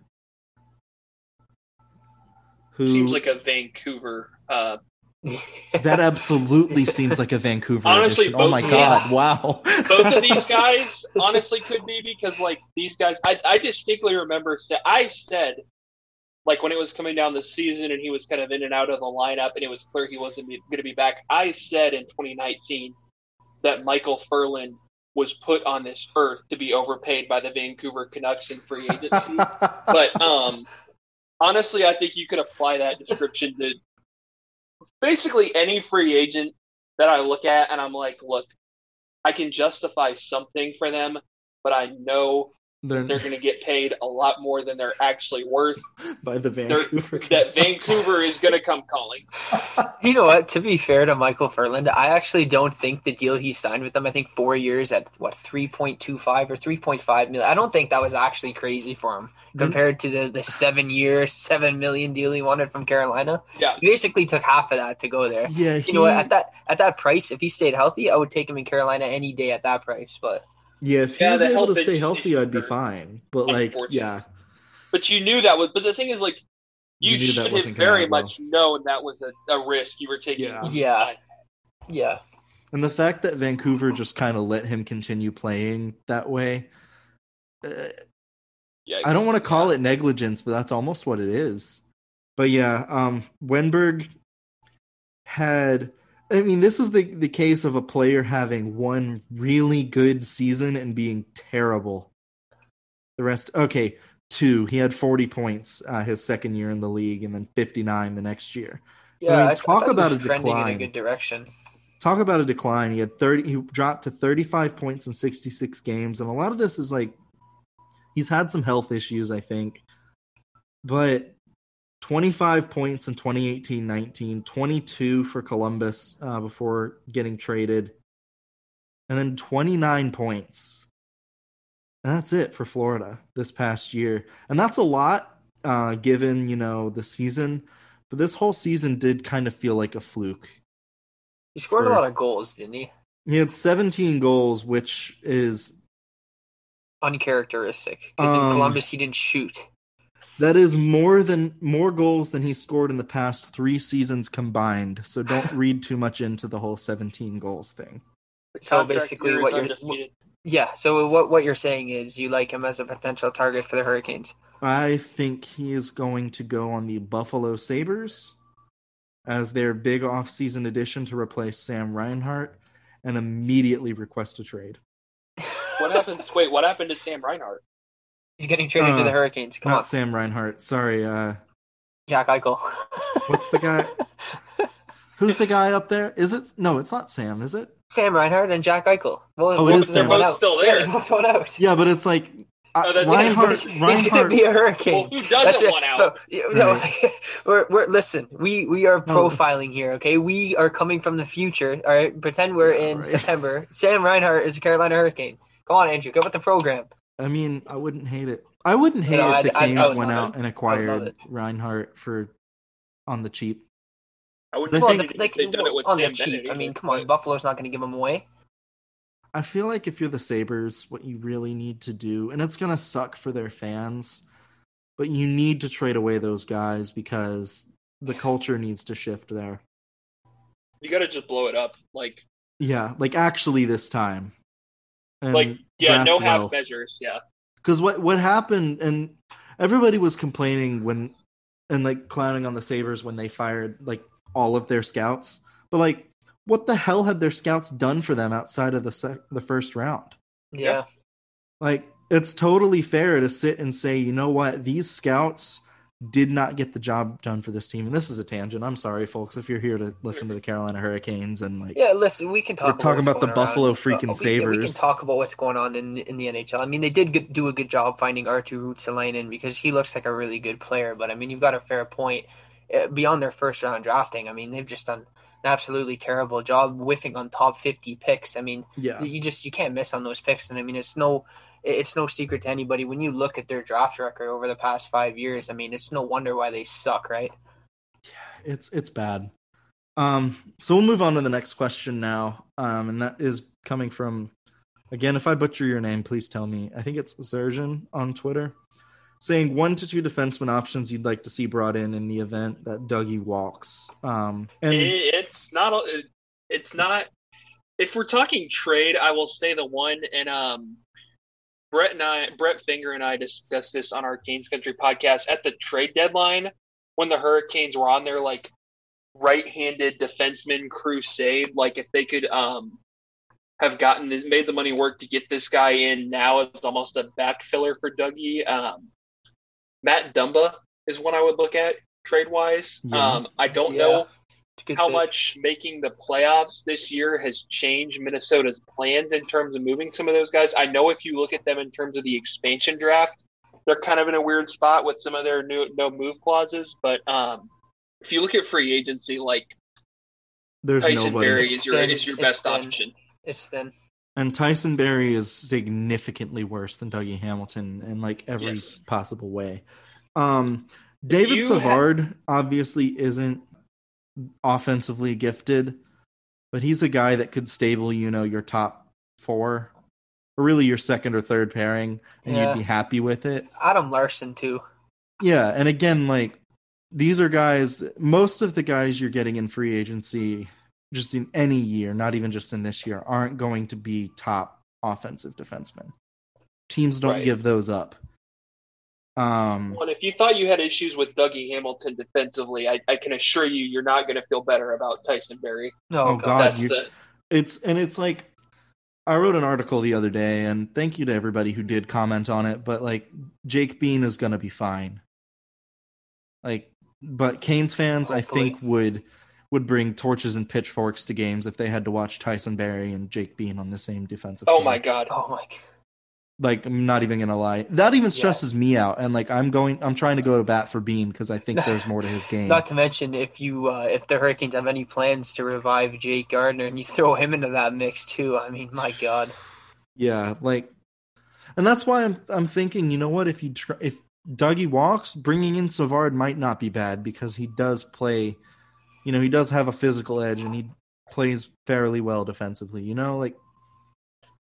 Who Seems like a Vancouver. Uh, that absolutely seems like a Vancouver Honestly. Oh my god, yeah. wow. both of these guys honestly could be because like these guys I, I distinctly remember that I said like when it was coming down the season and he was kind of in and out of the lineup and it was clear he wasn't going to be back I said in 2019 that Micheal Ferland was put on this earth to be overpaid by the Vancouver Canucks in free agency but um honestly I think you could apply that description to basically any free agent that I look at and I'm like look I can justify something for them, but I know they're, they're going to get paid a lot more than they're actually worth. by the They're, Vancouver. that Vancouver is going to come calling. You know what? To be fair to Micheal Ferland, I actually don't think the deal he signed with them, I think four years at what, 3.25 or 3.5 million. I don't think that was actually crazy for him hmm? compared to the, the seven year, seven million deal he wanted from Carolina. Yeah. He basically took half of that to go there. yeah, You know what? At that at that price, if he stayed healthy, I would take him in Carolina any day at that price. But Yeah, if he Yeah, was able to stay healthy, I'd be fine. But like, yeah, But you knew that was, but the thing is, like, you, You should have wasn't gonna very well. much known that was a, a risk you were taking. Yeah. Yeah. yeah, and the fact that Vancouver just kind of let him continue playing that way, uh, Yeah, I don't want to call it negligence, but that's almost what it is. But yeah, um, Wennberg had. I mean, this is the the case of a player having one really good season and being terrible. The rest, okay, two. He had forty points uh, his second year in the league, and then fifty nine the next year. yeah. mean, I, talk I he about a trending in decline. a good direction. talk about a decline. He had 30 he dropped to 35 points in 66 games and a lot of this is like he's had some health issues, I think. But 25 points in 2018-19, 22 for Columbus uh, before getting traded. And then 29 points. And that's it for Florida this past year. And that's a lot uh, given, you know, the season. But this whole season did kind of feel like a fluke. He scored For- a lot of goals, didn't he? He had 17 goals, which is Uncharacteristic. Because Um, in Columbus, he didn't shoot. That is more than more goals than he scored in the past three seasons combined. So don't read too much into the whole 17 goals thing. So basically, what you're undefeated. yeah. So what what you're saying is you like him as a potential target for the Hurricanes. I think he is going to go on the Buffalo Sabres as their big offseason addition to replace Sam Reinhart and immediately request a trade. What happened? Wait, what happened to Sam Reinhart? He's getting traded to Uh, the Hurricanes. Come Not on, Sam Reinhart. Sorry. Uh, Jack Eichel. What's the guy? who's the guy up there? Is it? No, it's not Sam. Is it? Sam Reinhart and Jack Eichel. Well, Oh, it is they're Sam. both They're both still there. Yeah, they both out. Yeah, but it's like uh, Oh, that's- Reinhart. He's, Reinhart. gonna be a hurricane. Well, who doesn't right. want out? No, you- no, we're, we're listen. We we are No. profiling here. Okay, we are coming from the future. All right, pretend we're in right. September. Sam Reinhart is a Carolina Hurricane. Come on, Andrew, get with the program. I mean, I wouldn't hate it. I wouldn't hate No, if I- the I- I Canes went out it. and acquired. Reinhart for on the cheap. I would I Well, think- the, like they've done it with on Sam the cheap. Bennett I mean, come on, Buffalo's not going to give him away. I feel like if you're the Sabres, what you really need to do, and it's gonna suck for their fans, but you need to trade away those guys because the culture needs to shift there. You got to just blow it up. Like, Yeah, like actually this time. And like yeah, no half well. measures. Yeah, because what what happened and everybody was complaining when and like clowning on the Sabres when they fired like all of their scouts but like what the hell had their scouts done for them outside of the sec- the first round Yeah, like it's totally fair to sit and say you know what these scouts did not get the job done for this team and this is a tangent i'm sorry folks if you're here to listen to the carolina hurricanes and like yeah. Listen, we can talk. We're talking what's about the going Buffalo around. freaking Uh, we, We can talk about what's going on in in the NHL. I mean, they did good, do a good job finding Arttu Ruotsalainen because he looks like a really good player. But I mean, you've got a fair point. Uh, Beyond their first round drafting, I mean, they've just done an absolutely terrible job whiffing on top fifty picks. I mean, yeah you just you can't miss on those picks and i mean it's no it's no secret to anybody when you look at their draft record over the past five years i mean it's no wonder why they suck right Yeah, it's it's bad. Um, so we'll move on to the next question now, um, and that is coming from again. If I butcher your name, please tell me. I think it's Zerjan on Twitter, saying one to two defenseman options you'd like to see brought in in the event that Dougie walks. Um, and it's not. It's not. If we're talking trade, I will say the one and um, Brett and I, Brett Finger and I discussed this on our Canes Country podcast at the trade deadline when the Hurricanes were on their like right-handed defenseman crusade. Like if they could um have gotten this, made the money work to get this guy in now as almost a back filler for Dougie. Um, Matt Dumba is one I would look at trade wise. Yeah. Um, I don't Yeah. know It's how fit. much making the playoffs this year has changed Minnesota's plans in terms of moving some of those guys. I know if you look at them in terms of the expansion draft, they're kind of in a weird spot with some of their new no move clauses. But um, if you look at free agency, like there's Tyson nobody. Barrie is your is your best thin. option. it's thin And Tyson Barrie is significantly worse than Dougie Hamilton in like every Yes. possible way. Um, David you Savard obviously isn't offensively gifted, but he's a guy that could stable, you know, your top four, or really your second or third pairing, and Yeah. you'd be happy with it. adam larsson too Yeah, and again, like these are guys. Most of the guys you're getting in free agency, just in any year, not even just in this year, aren't going to be top offensive defensemen. Teams don't Right. give those up. Um, Well, if you thought you had issues with Dougie Hamilton defensively, I, I can assure you, you're not going to feel better about Tyson Barrie. no Oh, god, God. You- the it's and it's like I wrote an article the other day, and thank you to everybody who did comment on it. But like Jake Bean is gonna be fine. Like, but Canes fans, I think would would bring torches and pitchforks to games if they had to watch Tyson Barrie and Jake Bean on the same defensive. oh team. my god. oh my god Like, I'm not even gonna lie. That even stresses me out, and like I'm going, I'm trying to go to bat for Bean because I think there's more to his game. not to mention if you uh, if the hurricanes have any plans to revive jake gardiner and you throw him into that mix too i mean my god Yeah, like, and that's why I'm I'm thinking, you know what? If you tr- if Dougie walks, bringing in Savard might not be bad because he does play, you know, he does have a physical edge and he plays fairly well defensively. You know, like,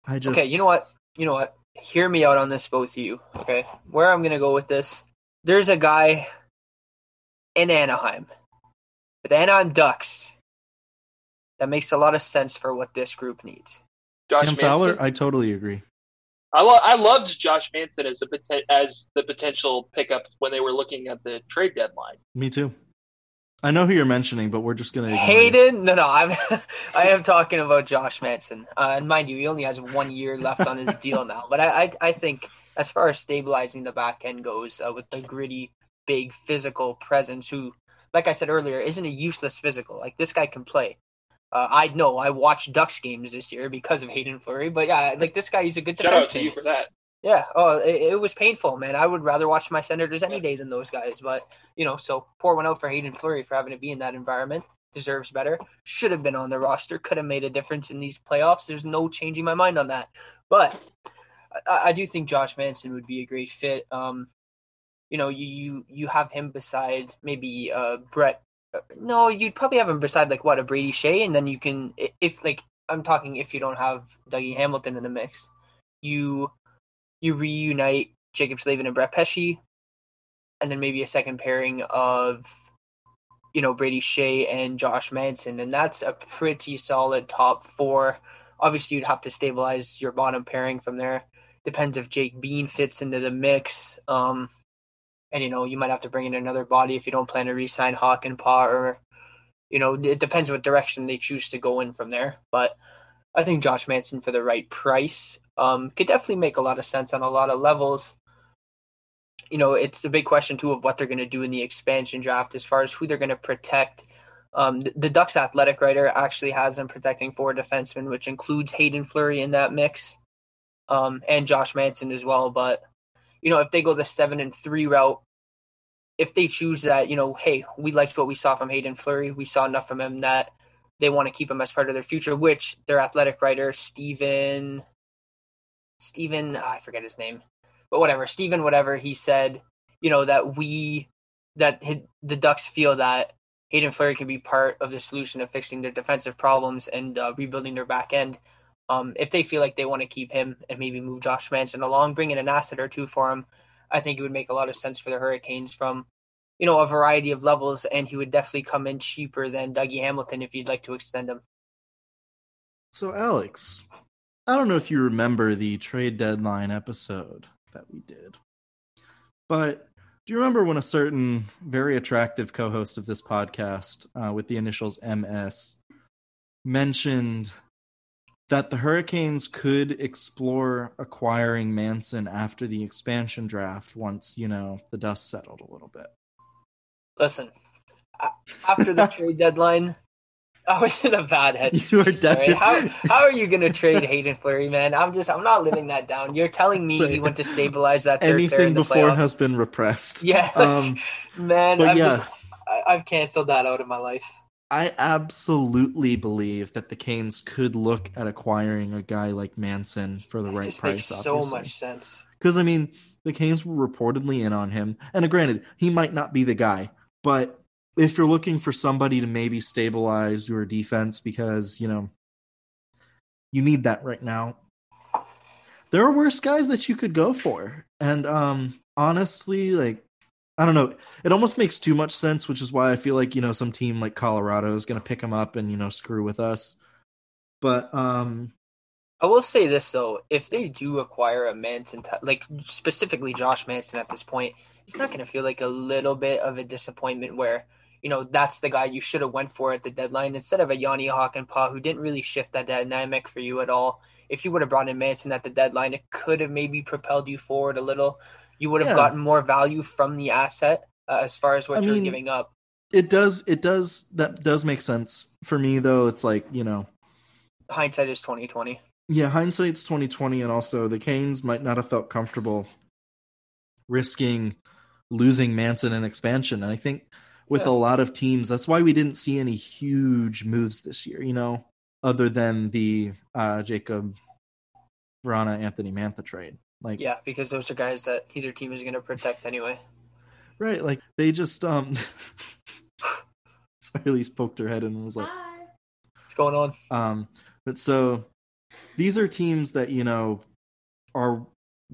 I just okay you know what you know what hear me out on this both of you okay where i'm gonna go with this there's a guy in anaheim with anaheim ducks that makes a lot of sense for what this group needs Josh Cam Manson. Fowler. I totally agree. I, lo- I loved Josh Manson as the poten- as the potential pickup when they were looking at the trade deadline. Me too. I know who you're mentioning, but we're just gonna ignore you. Hayden, no, no, I'm, I am talking about Josh Manson. Uh, and mind you, he only has one year left on his deal now. But I, I, I think, as far as stabilizing the back end goes, uh, with the gritty, big physical presence, who, like I said earlier, isn't a useless physical. Like this guy can play. Uh, I know I watched Ducks games this year because of Haydn Fleury, but yeah, like this guy, he's a good Shout out to you for that. Yeah. Oh, it, it was painful, man. I would rather watch my Senators any day than those guys. But you know, so poor one out for Haydn Fleury for having to be in that environment. Deserves better. Should have been on the roster. Could have made a difference in these playoffs. There's no changing my mind on that. But I, I do think Josh Manson would be a great fit. Um, you know, you you, you have him beside maybe uh Brett. uh, No, you'd probably have him beside like what a Brady Skjei, and then you can if like I'm talking if you don't have Dougie Hamilton in the mix, you you reunite Jaccob Slavin and Brett Pesce, and then maybe a second pairing of, you know, Brady Skjei and Josh Manson, and that's a pretty solid top four. Obviously, you'd have to stabilize your bottom pairing from there. Depends if Jake Bean fits into the mix. Um, and you know, you might have to bring in another body if you don't plan to re-sign Hakanpää, or you know, it depends what direction they choose to go in from there. But I think Josh Manson for the right price um, could definitely make a lot of sense on a lot of levels. You know, it's a big question too of what they're going to do in the expansion draft as far as who they're going to protect. Um, the, the Ducks athletic writer actually has them protecting four defensemen, which includes Haydn Fleury in that mix, um, and Josh Manson as well. But you know, if they go the seven and three route, if they choose that, you know, hey, we liked what we saw from Haydn Fleury, we saw enough from him that they want to keep him as part of their future, which their athletic writer, Steven Steven, ah, I forget his name, but whatever, Stephen, whatever, he said, you know, that we, that the Ducks feel that Haydn Fleury can be part of the solution of fixing their defensive problems and uh, rebuilding their back end. Um, if they feel like they want to keep him and maybe move Josh Manson along, bring in an asset or two for him, I think it would make a lot of sense for the Hurricanes from, you know, a variety of levels, and he would definitely come in cheaper than Dougie Hamilton if you'd like to extend him. So, Alex, I don't know if you remember the trade deadline episode that we did, but do you remember when a certain very attractive co host of this podcast uh, with the initials MS mentioned that the Hurricanes could explore acquiring Manson after the expansion draft once, you know, the dust settled a little bit? Listen, after the trade deadline, I was in a bad headspace. You were definitely- How how are you going to trade Haydn Fleury, man? I'm just I'm not living that down. You're telling me he went to stabilize that third Anything before playoffs? has been repressed. yeah, Um, man. but I'm yeah. just I, I've canceled that out of my life. I absolutely believe that the Canes could look at acquiring a guy like Manson for the It right price. makes so much sense. Because I mean, the Canes were reportedly in on him, and granted, he might not be the guy, but if you're looking for somebody to maybe stabilize your defense, because you know you need that right now, there are worse guys that you could go for, and um, honestly, like. I don't know. It almost makes too much sense, which is why I feel like, you know, some team like Colorado is going to pick him up and, you know, screw with us. But um I will say this though: if they do acquire a Manson, ty- like specifically Josh Manson at this point, it's not going to feel like a little bit of a disappointment where you know that's the guy you should have went for at the deadline instead of a Jani Hakanpää who didn't really shift that dynamic for you at all. If you would have brought in Manson at the deadline, it could have maybe propelled you forward a little. You would have Yeah. gotten more value from the asset uh, as far as what I you're mean, giving up. it does it does that does make sense. For me though, it's like, you know, Hindsight is twenty twenty. yeah, hindsight's twenty twenty and also the Canes might not have felt comfortable risking losing Manson in expansion. And I think with Yeah. a lot of teams, that's why we didn't see any huge moves this year, you know, other than the uh Jakub Vrana Anthony Mantha trade. Like Yeah, because those are guys that either team is going to protect anyway. Right, like they just um Smiley poked her head and was like Hi. What's going on? um but so these are teams that, you know, are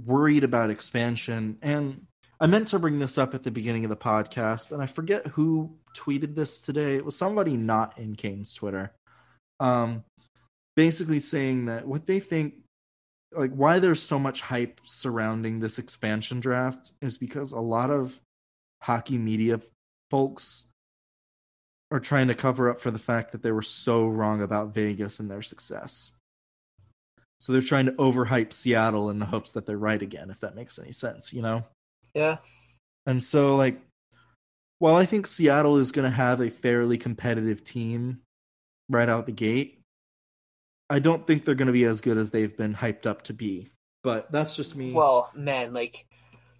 worried about expansion and I meant to bring this up at the beginning of the podcast and I forget who tweeted this today. It was somebody not in Kane's Twitter. Um basically saying that what they think like why there's so much hype surrounding this expansion draft is because a lot of hockey media folks are trying to cover up for the fact that they were so wrong about Vegas and their success. So they're trying to overhype Seattle in the hopes that they're right again, if that makes any sense, you know? Yeah. And so, like, while I think Seattle is going to have a fairly competitive team right out the gate, I don't think they're going to be as good as they've been hyped up to be. But that's just me. Well, man, like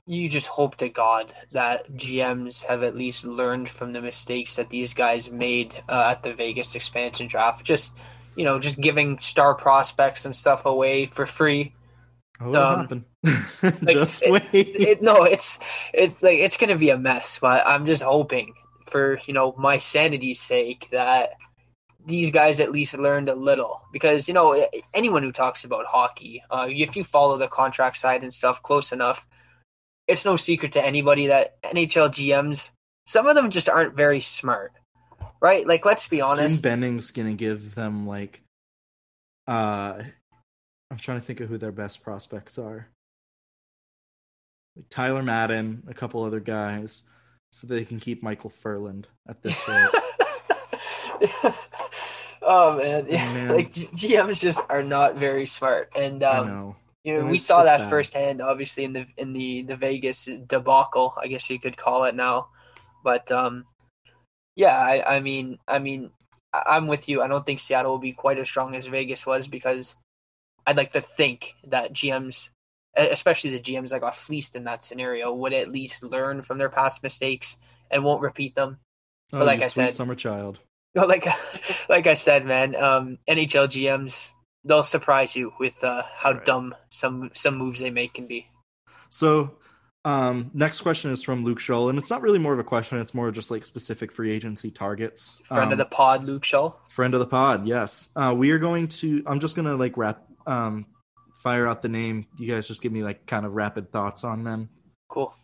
you just hope to God that GMs have at least learned from the mistakes that these guys made uh, at the Vegas expansion draft. Just you know, just giving star prospects and stuff away for free. Oh, it'll um, happen. Like, just it- wait. It, no, it's it like it's gonna be a mess. But I'm just hoping for you know my sanity's sake that these guys at least learned a little because you know anyone who talks about hockey, uh, if you follow the contract side and stuff close enough, it's no secret to anybody that NHL GMs, some of them just aren't very smart, right? Like let's be Jim honest. Benning's gonna give them like uh I'm trying to think of who their best prospects are. Like Tyler Madden, a couple other guys, so they can keep Micheal Ferland at this rate. oh man, yeah, Man. like GMs just are not very smart, and I um, know. you know And we saw that bad. firsthand, obviously in the in the the Vegas debacle, I guess you could call it now. But um, yeah, I, I mean, I mean, I'm with you. I don't think Seattle will be quite as strong as Vegas was because I'd like to think that GMs, especially the GMs that got fleeced in that scenario, would at least learn from their past mistakes and won't repeat them. Oh, like you I said- summer child. Like like I said, man, um, NHL GMs they'll surprise you with uh, how Right. dumb some some moves they make can be. So, um, next question is from Luke Scholl, and it's not really more of a question; it's more just like specific free agency targets. Friend Um, of the pod, Luke Scholl. friend of the pod yes uh we are going to i'm just gonna like wrap um fire out the name you guys just give me like kind of rapid thoughts on them Cool.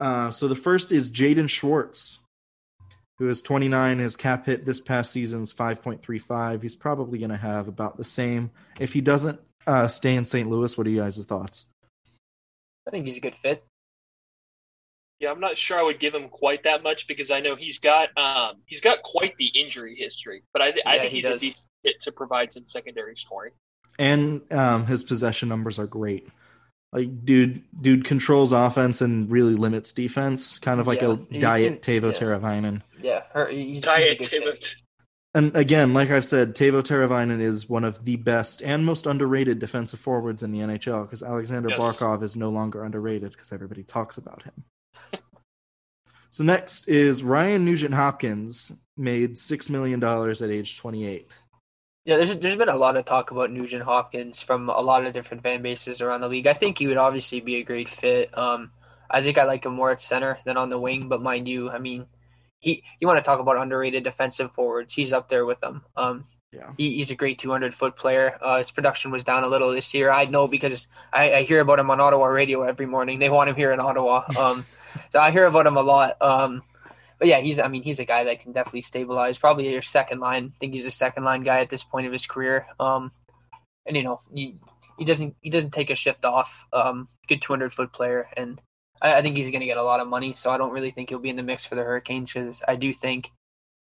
uh so the first is jaden schwartz who is 29 his cap hit this past season is 5.35 he's probably gonna have about the same if he doesn't uh stay in st louis what are you guys' thoughts I think he's a good fit. Yeah, I'm not sure I would give him quite that much because I know he's got um he's got quite the injury history, but I, th- I think he he's a decent fit to provide some secondary scoring. And um his possession numbers are great like dude dude controls offense and really limits defense kind of like Yeah, a he's diet seen- Teuvo yeah. Teravainen. Yeah, her, he's, he's Diet good fit. Tibet. And again, like I've said, Teuvo Teravainen is one of the best and most underrated defensive forwards in the NHL because Alexander Yes. Barkov is no longer underrated because everybody talks about him. so next is Ryan Nugent Hopkins made six million dollars at age twenty eight. Yeah, there's there's been a lot of talk about Nugent Hopkins from a lot of different fan bases around the league. I think he would obviously be a great fit. Um, I think I like him more at center than on the wing, but mind you, I mean, he you want to talk about underrated defensive forwards? He's up there with them. Um, Yeah. he, he's a great 200 foot player. Uh, his production was down a little this year. I know because I, I hear about him on Ottawa radio every morning. They want him here in Ottawa. Um, so I hear about him a lot. Um, but yeah, he's I mean he's a guy that can definitely stabilize. Probably your second line. I think he's a second line guy at this point of his career. Um, and you know he he doesn't he doesn't take a shift off. Um, good 200 foot player, and I, I think he's going to get a lot of money. So I don't really think he'll be in the mix for the Hurricanes because I do think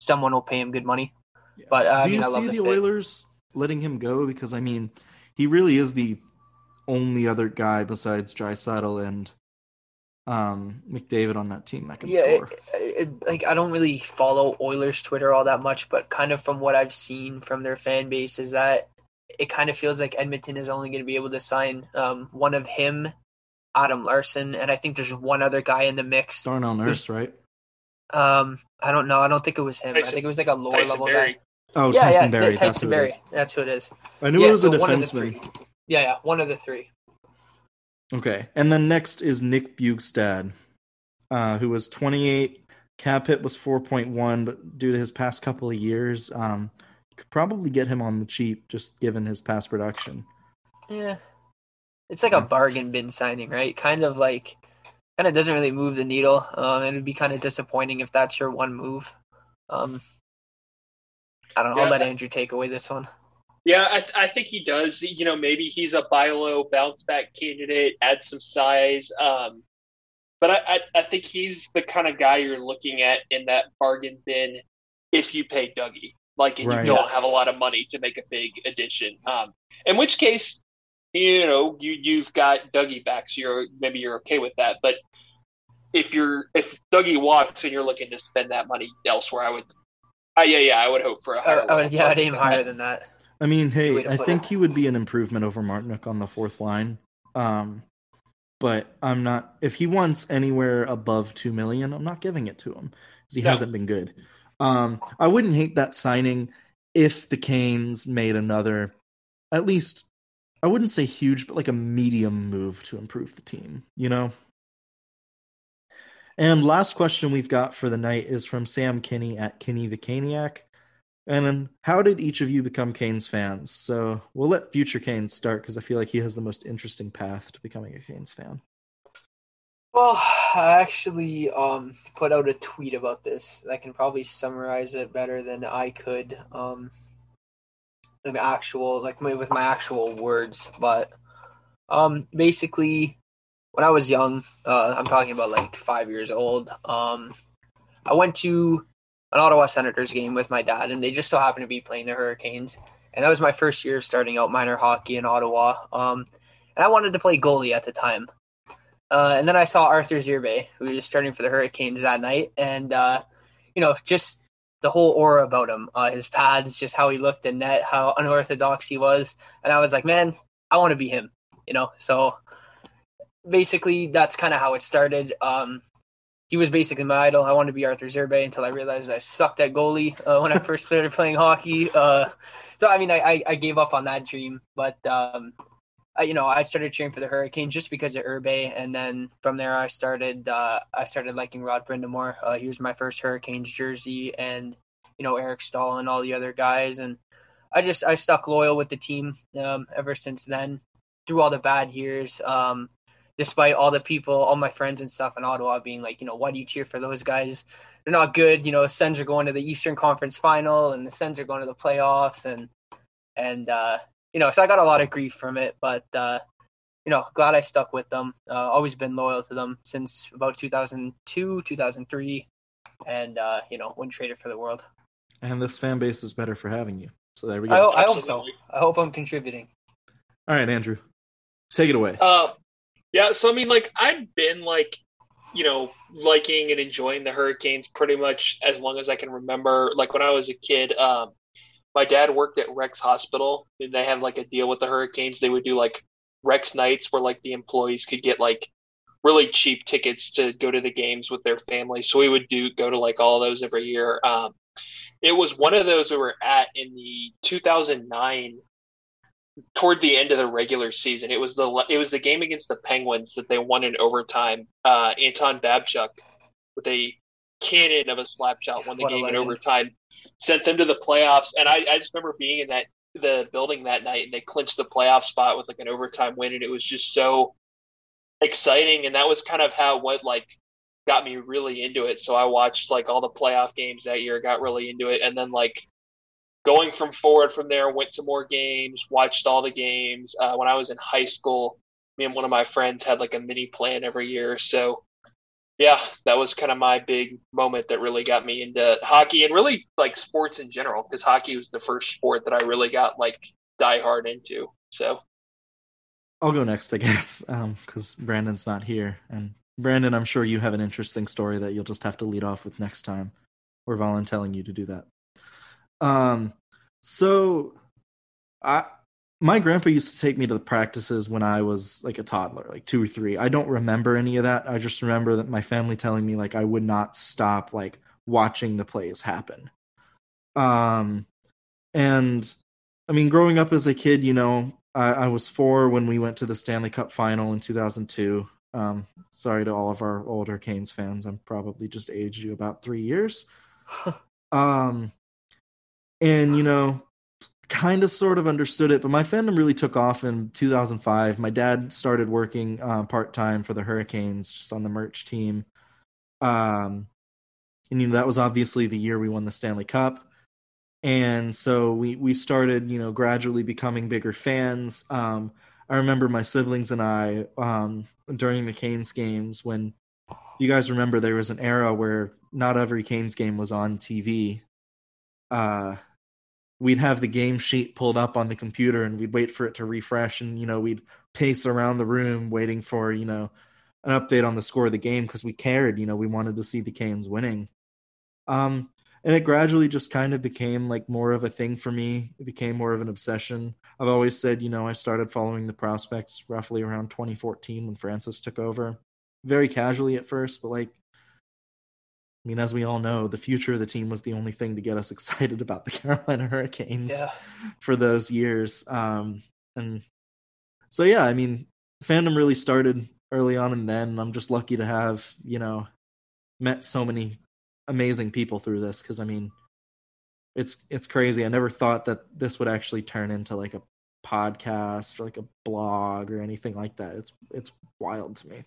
someone will pay him good money. But uh, I Do you I see the the. Oilers letting him go? Because I mean, he really is the only other guy besides Dry Draisaitl and um, McDavid on that team that can yeah, score. it, it, like I don't really follow Oilers Twitter all that much, but kind of from what I've seen from their fan base is that it kind of feels like Edmonton is only going to be able to sign um, one of him, Adam Larsson, and I think there's one other guy in the mix. Darnell Nurse, right? Um, I don't know. I don't think it was him. I think it was like a lower Tyson level Barrie. guy. Oh, yeah, Tyson yeah, Barrie. Tyson That's who Barrie. it is. That's who it is. I knew Yeah, it was a so one of the defenseman. three. Yeah, yeah, one of the three. Okay, and then next is Nick Bjugstad, uh, who was 28. Cap hit was 4.1, but due to his past couple of years, um, you could probably get him on the cheap, just given his past production. Yeah. It's like a bargain bin signing, right? Kind of like kind of doesn't really move the needle. Um and it'd be kind of disappointing if that's your one move. Um I don't know, I'll let Andrew take away this one. Yeah, I, th- I think he does. You know, maybe he's a buy low, bounce back candidate, add some size. Um, but I, I, I think he's the kind of guy you're looking at in that bargain bin if you pay Dougie. Like, and Right. you don't have a lot of money to make a big addition. Um, in which case, you know, you you've got Dougie back, so you're maybe you're okay with that. But if you're if Dougie walks and you're looking to spend that money elsewhere, I would, uh, yeah, yeah, I would hope for a higher. I would, yeah, I'd aim higher than that. I mean, hey, I think it. he would be an improvement over Martinook on the fourth line. Um, but I'm not. If he wants anywhere above two million, I'm not giving it to him because he No. hasn't been good. Um, I wouldn't hate that signing if the Canes made another, at least, I wouldn't say huge, but like a medium move to improve the team. You know. And last question we've got for the night is from Sam Kinney at Kinney the Caniac. And then, how did each of you become Canes fans? So we'll let future Canes start because I feel like he has the most interesting path to becoming a Canes fan. Well, I actually um, put out a tweet about this. I can probably summarize it better than I could. Um, an actual, like my, with my actual words, but um, basically, when I was young, uh, I'm talking about like five years old. Um, I went to an Ottawa Senators game with my dad, and they just so happened to be playing the Hurricanes. And that was my first year starting out minor hockey in Ottawa. Um, and I wanted to play goalie at the time. Uh, and then I saw Arturs Irbe, who was starting for the Hurricanes that night, and uh, you know, just the whole aura about him, uh, his pads, just how he looked in net, how unorthodox he was, and I was like, man, I want to be him, you know. So basically, that's kind of how it started. Um, he was basically my idol. I wanted to be Arturs Irbe until I realized I sucked at goalie uh, when I first started playing hockey. Uh, so I mean, I, I, I gave up on that dream, but um, I, you know, I started cheering for the Hurricanes just because of Irbe, and then from there I started uh, I started liking Rod Brind'Amour. Uh, he was my first Hurricanes jersey, and you know Eric Staal and all the other guys, and I just I stuck loyal with the team um, ever since then. Through all the bad years, um, despite all the people, all my friends and stuff in Ottawa being like, you know, why do you cheer for those guys? They're not good. You know, the Sens are going to the Eastern Conference Final, and the Sens are going to the playoffs, and and uh, you know, so I got a lot of grief from it, but uh, you know, glad I stuck with them. Uh, always been loyal to them since about 2002, 2003, and uh, you know, when traded for the world. And this fan base is better for having you. So there we go. I hope so. I hope I'm contributing. All right, Andrew, take it away. Uh, yeah, so I mean, like I've been like, you know, liking and enjoying the Hurricanes pretty much as long as I can remember. Like when I was a kid, um, my dad worked at Rex Hospital, and they had like a deal with the Hurricanes. They would do like Rex nights where like the employees could get like really cheap tickets to go to the games with their families. So we would do go to like all those every year. Um, it was one of those we were at in the 2009 toward the end of the regular season. It was the it was the game against the Penguins that they won in overtime. Uh, Anton Babchuk with a cannon of a slap shot won the What game in overtime, sent them to the playoffs. And I, I just remember being in that the building that night and they clinched the playoff spot with like an overtime win, and it was just so exciting. And that was kind of how what like got me really into it. So I watched like all the playoff games that year, got really into it, and then like going from forward from there, went to more games, watched all the games. Uh, when I was in high school, me and one of my friends had like a mini plan every year. So, yeah, that was kind of my big moment that really got me into hockey and really like sports in general because hockey was the first sport that I really got like die hard into. So, I'll go next, I guess, because Brandon's not here. And Brandon, I'm sure you have an interesting story that you'll just have to lead off with next time. We're volunteering you to do that. Um, so I my grandpa used to take me to the practices when I was like a toddler, like two or three. I don't remember any of that. I just remember that my family telling me like I would not stop like watching the plays happen. Um, and I mean, growing up as a kid, you know, I, I was four when we went to the Stanley Cup final in 2002. Um, sorry to all of our older Canes fans. I'm probably just aged you about three years. um, and you know, kind of sort of understood it, but my fandom really took off in 2005. My dad started working uh, part time for the Hurricanes, just on the merch team. Um, and you know that was obviously the year we won the Stanley Cup, and so we we started you know gradually becoming bigger fans. Um, I remember my siblings and I um, during the Canes games when you guys remember there was an era where not every Canes game was on TV. Uh, we'd have the game sheet pulled up on the computer and we'd wait for it to refresh and you know we'd pace around the room waiting for you know an update on the score of the game because we cared you know we wanted to see the canes winning. Um and it gradually just kind of became like more of a thing for me. It became more of an obsession. I've always said you know i started following the prospects roughly around 2014 when francis took over. Very casually at first but like I mean, as we all know, the future of the team was the only thing to get us excited about the Carolina Hurricanes Yeah. for those years. Um, and so, yeah, I mean, fandom really started early on, and then I'm just lucky to have, you know, met so many amazing people through this because, I mean, it's it's crazy. I never thought that this would actually turn into like a podcast or like a blog or anything like that. It's it's wild to me.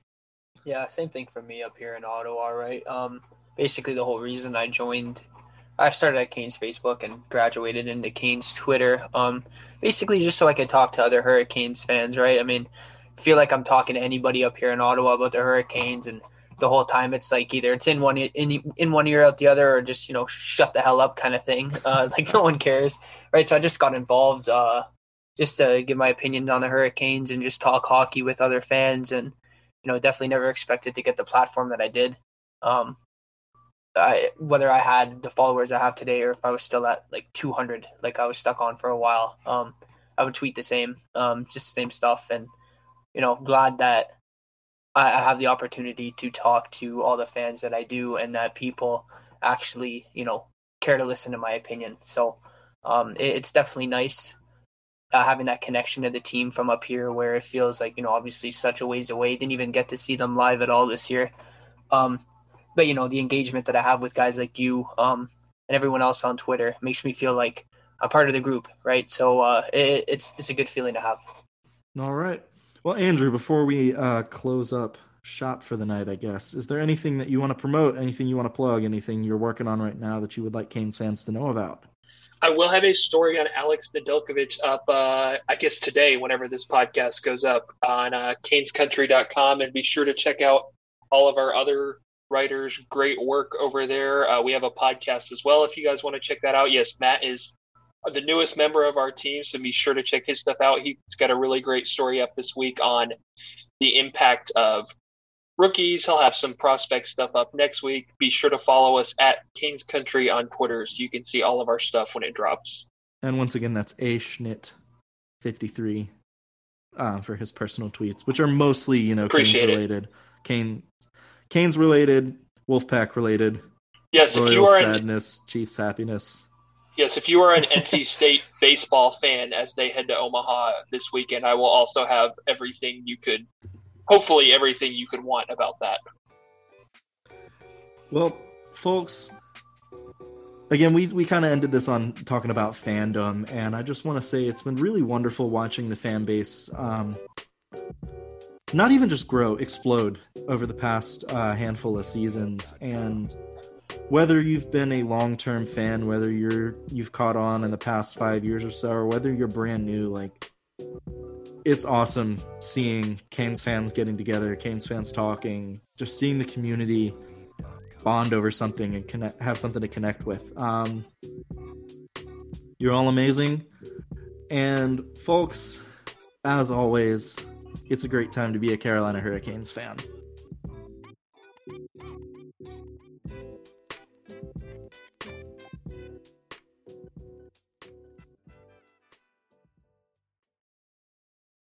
Yeah, same thing for me up here in Ottawa, right? Um, basically the whole reason I joined, I started at Canes Facebook and graduated into Canes Twitter. Um, basically just so I could talk to other Hurricanes fans, right? I mean, feel like I'm talking to anybody up here in Ottawa about the Hurricanes, and the whole time it's like either it's in one in in one ear out the other, or just you know shut the hell up kind of thing. Uh, like no one cares, right? So I just got involved, uh, just to give my opinion on the Hurricanes and just talk hockey with other fans and you know, definitely never expected to get the platform that I did. Um, I, whether I had the followers I have today or if I was still at like 200, like I was stuck on for a while, um, I would tweet the same, um, just the same stuff. And, you know, glad that I, I have the opportunity to talk to all the fans that I do and that people actually, you know, care to listen to my opinion. So um, it, it's definitely nice uh, having that connection to the team from up here where it feels like you know obviously such a ways away didn't even get to see them live at all this year um but you know the engagement that i have with guys like you um and everyone else on twitter makes me feel like i'm part of the group right so uh it, it's it's a good feeling to have All right. Well, Andrew, before we uh, close up shop for the night, I guess, is there anything that you want to promote, anything you want to plug, anything you're working on right now that you would like Canes fans to know about? I will have a story on Alex Nedeljkovic up, uh, I guess today, whenever this podcast goes up, on uh, canescountry.com. And be sure to check out all of our other writers' great work over there. Uh, we have a podcast as well if you guys want to check that out. Yes, Matt is the newest member of our team, so be sure to check his stuff out. He's got a really great story up this week on the impact of rookies. He'll have some prospect stuff up next week. Be sure to follow us at Canes Country on Twitter so you can see all of our stuff when it drops. And once again, that's A Schnitt 53 uh, for his personal tweets, which are mostly, you know, Canes Appreciate it. related. Kane, Canes related, Wolfpack related, Yes, if you are an sadness, Chiefs happiness. yes, if you are an NC State baseball fan as they head to Omaha this weekend, I will also have everything you could hopefully everything you could want about that. Well, folks, again, we, we kind of ended this on talking about fandom, and I just want to say it's been really wonderful watching the fan base um, not even just grow, explode over the past uh, handful of seasons. And whether you've been a long term fan, whether you're you've caught on in the past five years or so, or whether you're brand new, like it's awesome seeing Canes fans getting together, Canes fans talking, just seeing the community bond over something and connect, have something to connect with. Um, you're all amazing. And folks, as always, it's a great time to be a Carolina Hurricanes fan.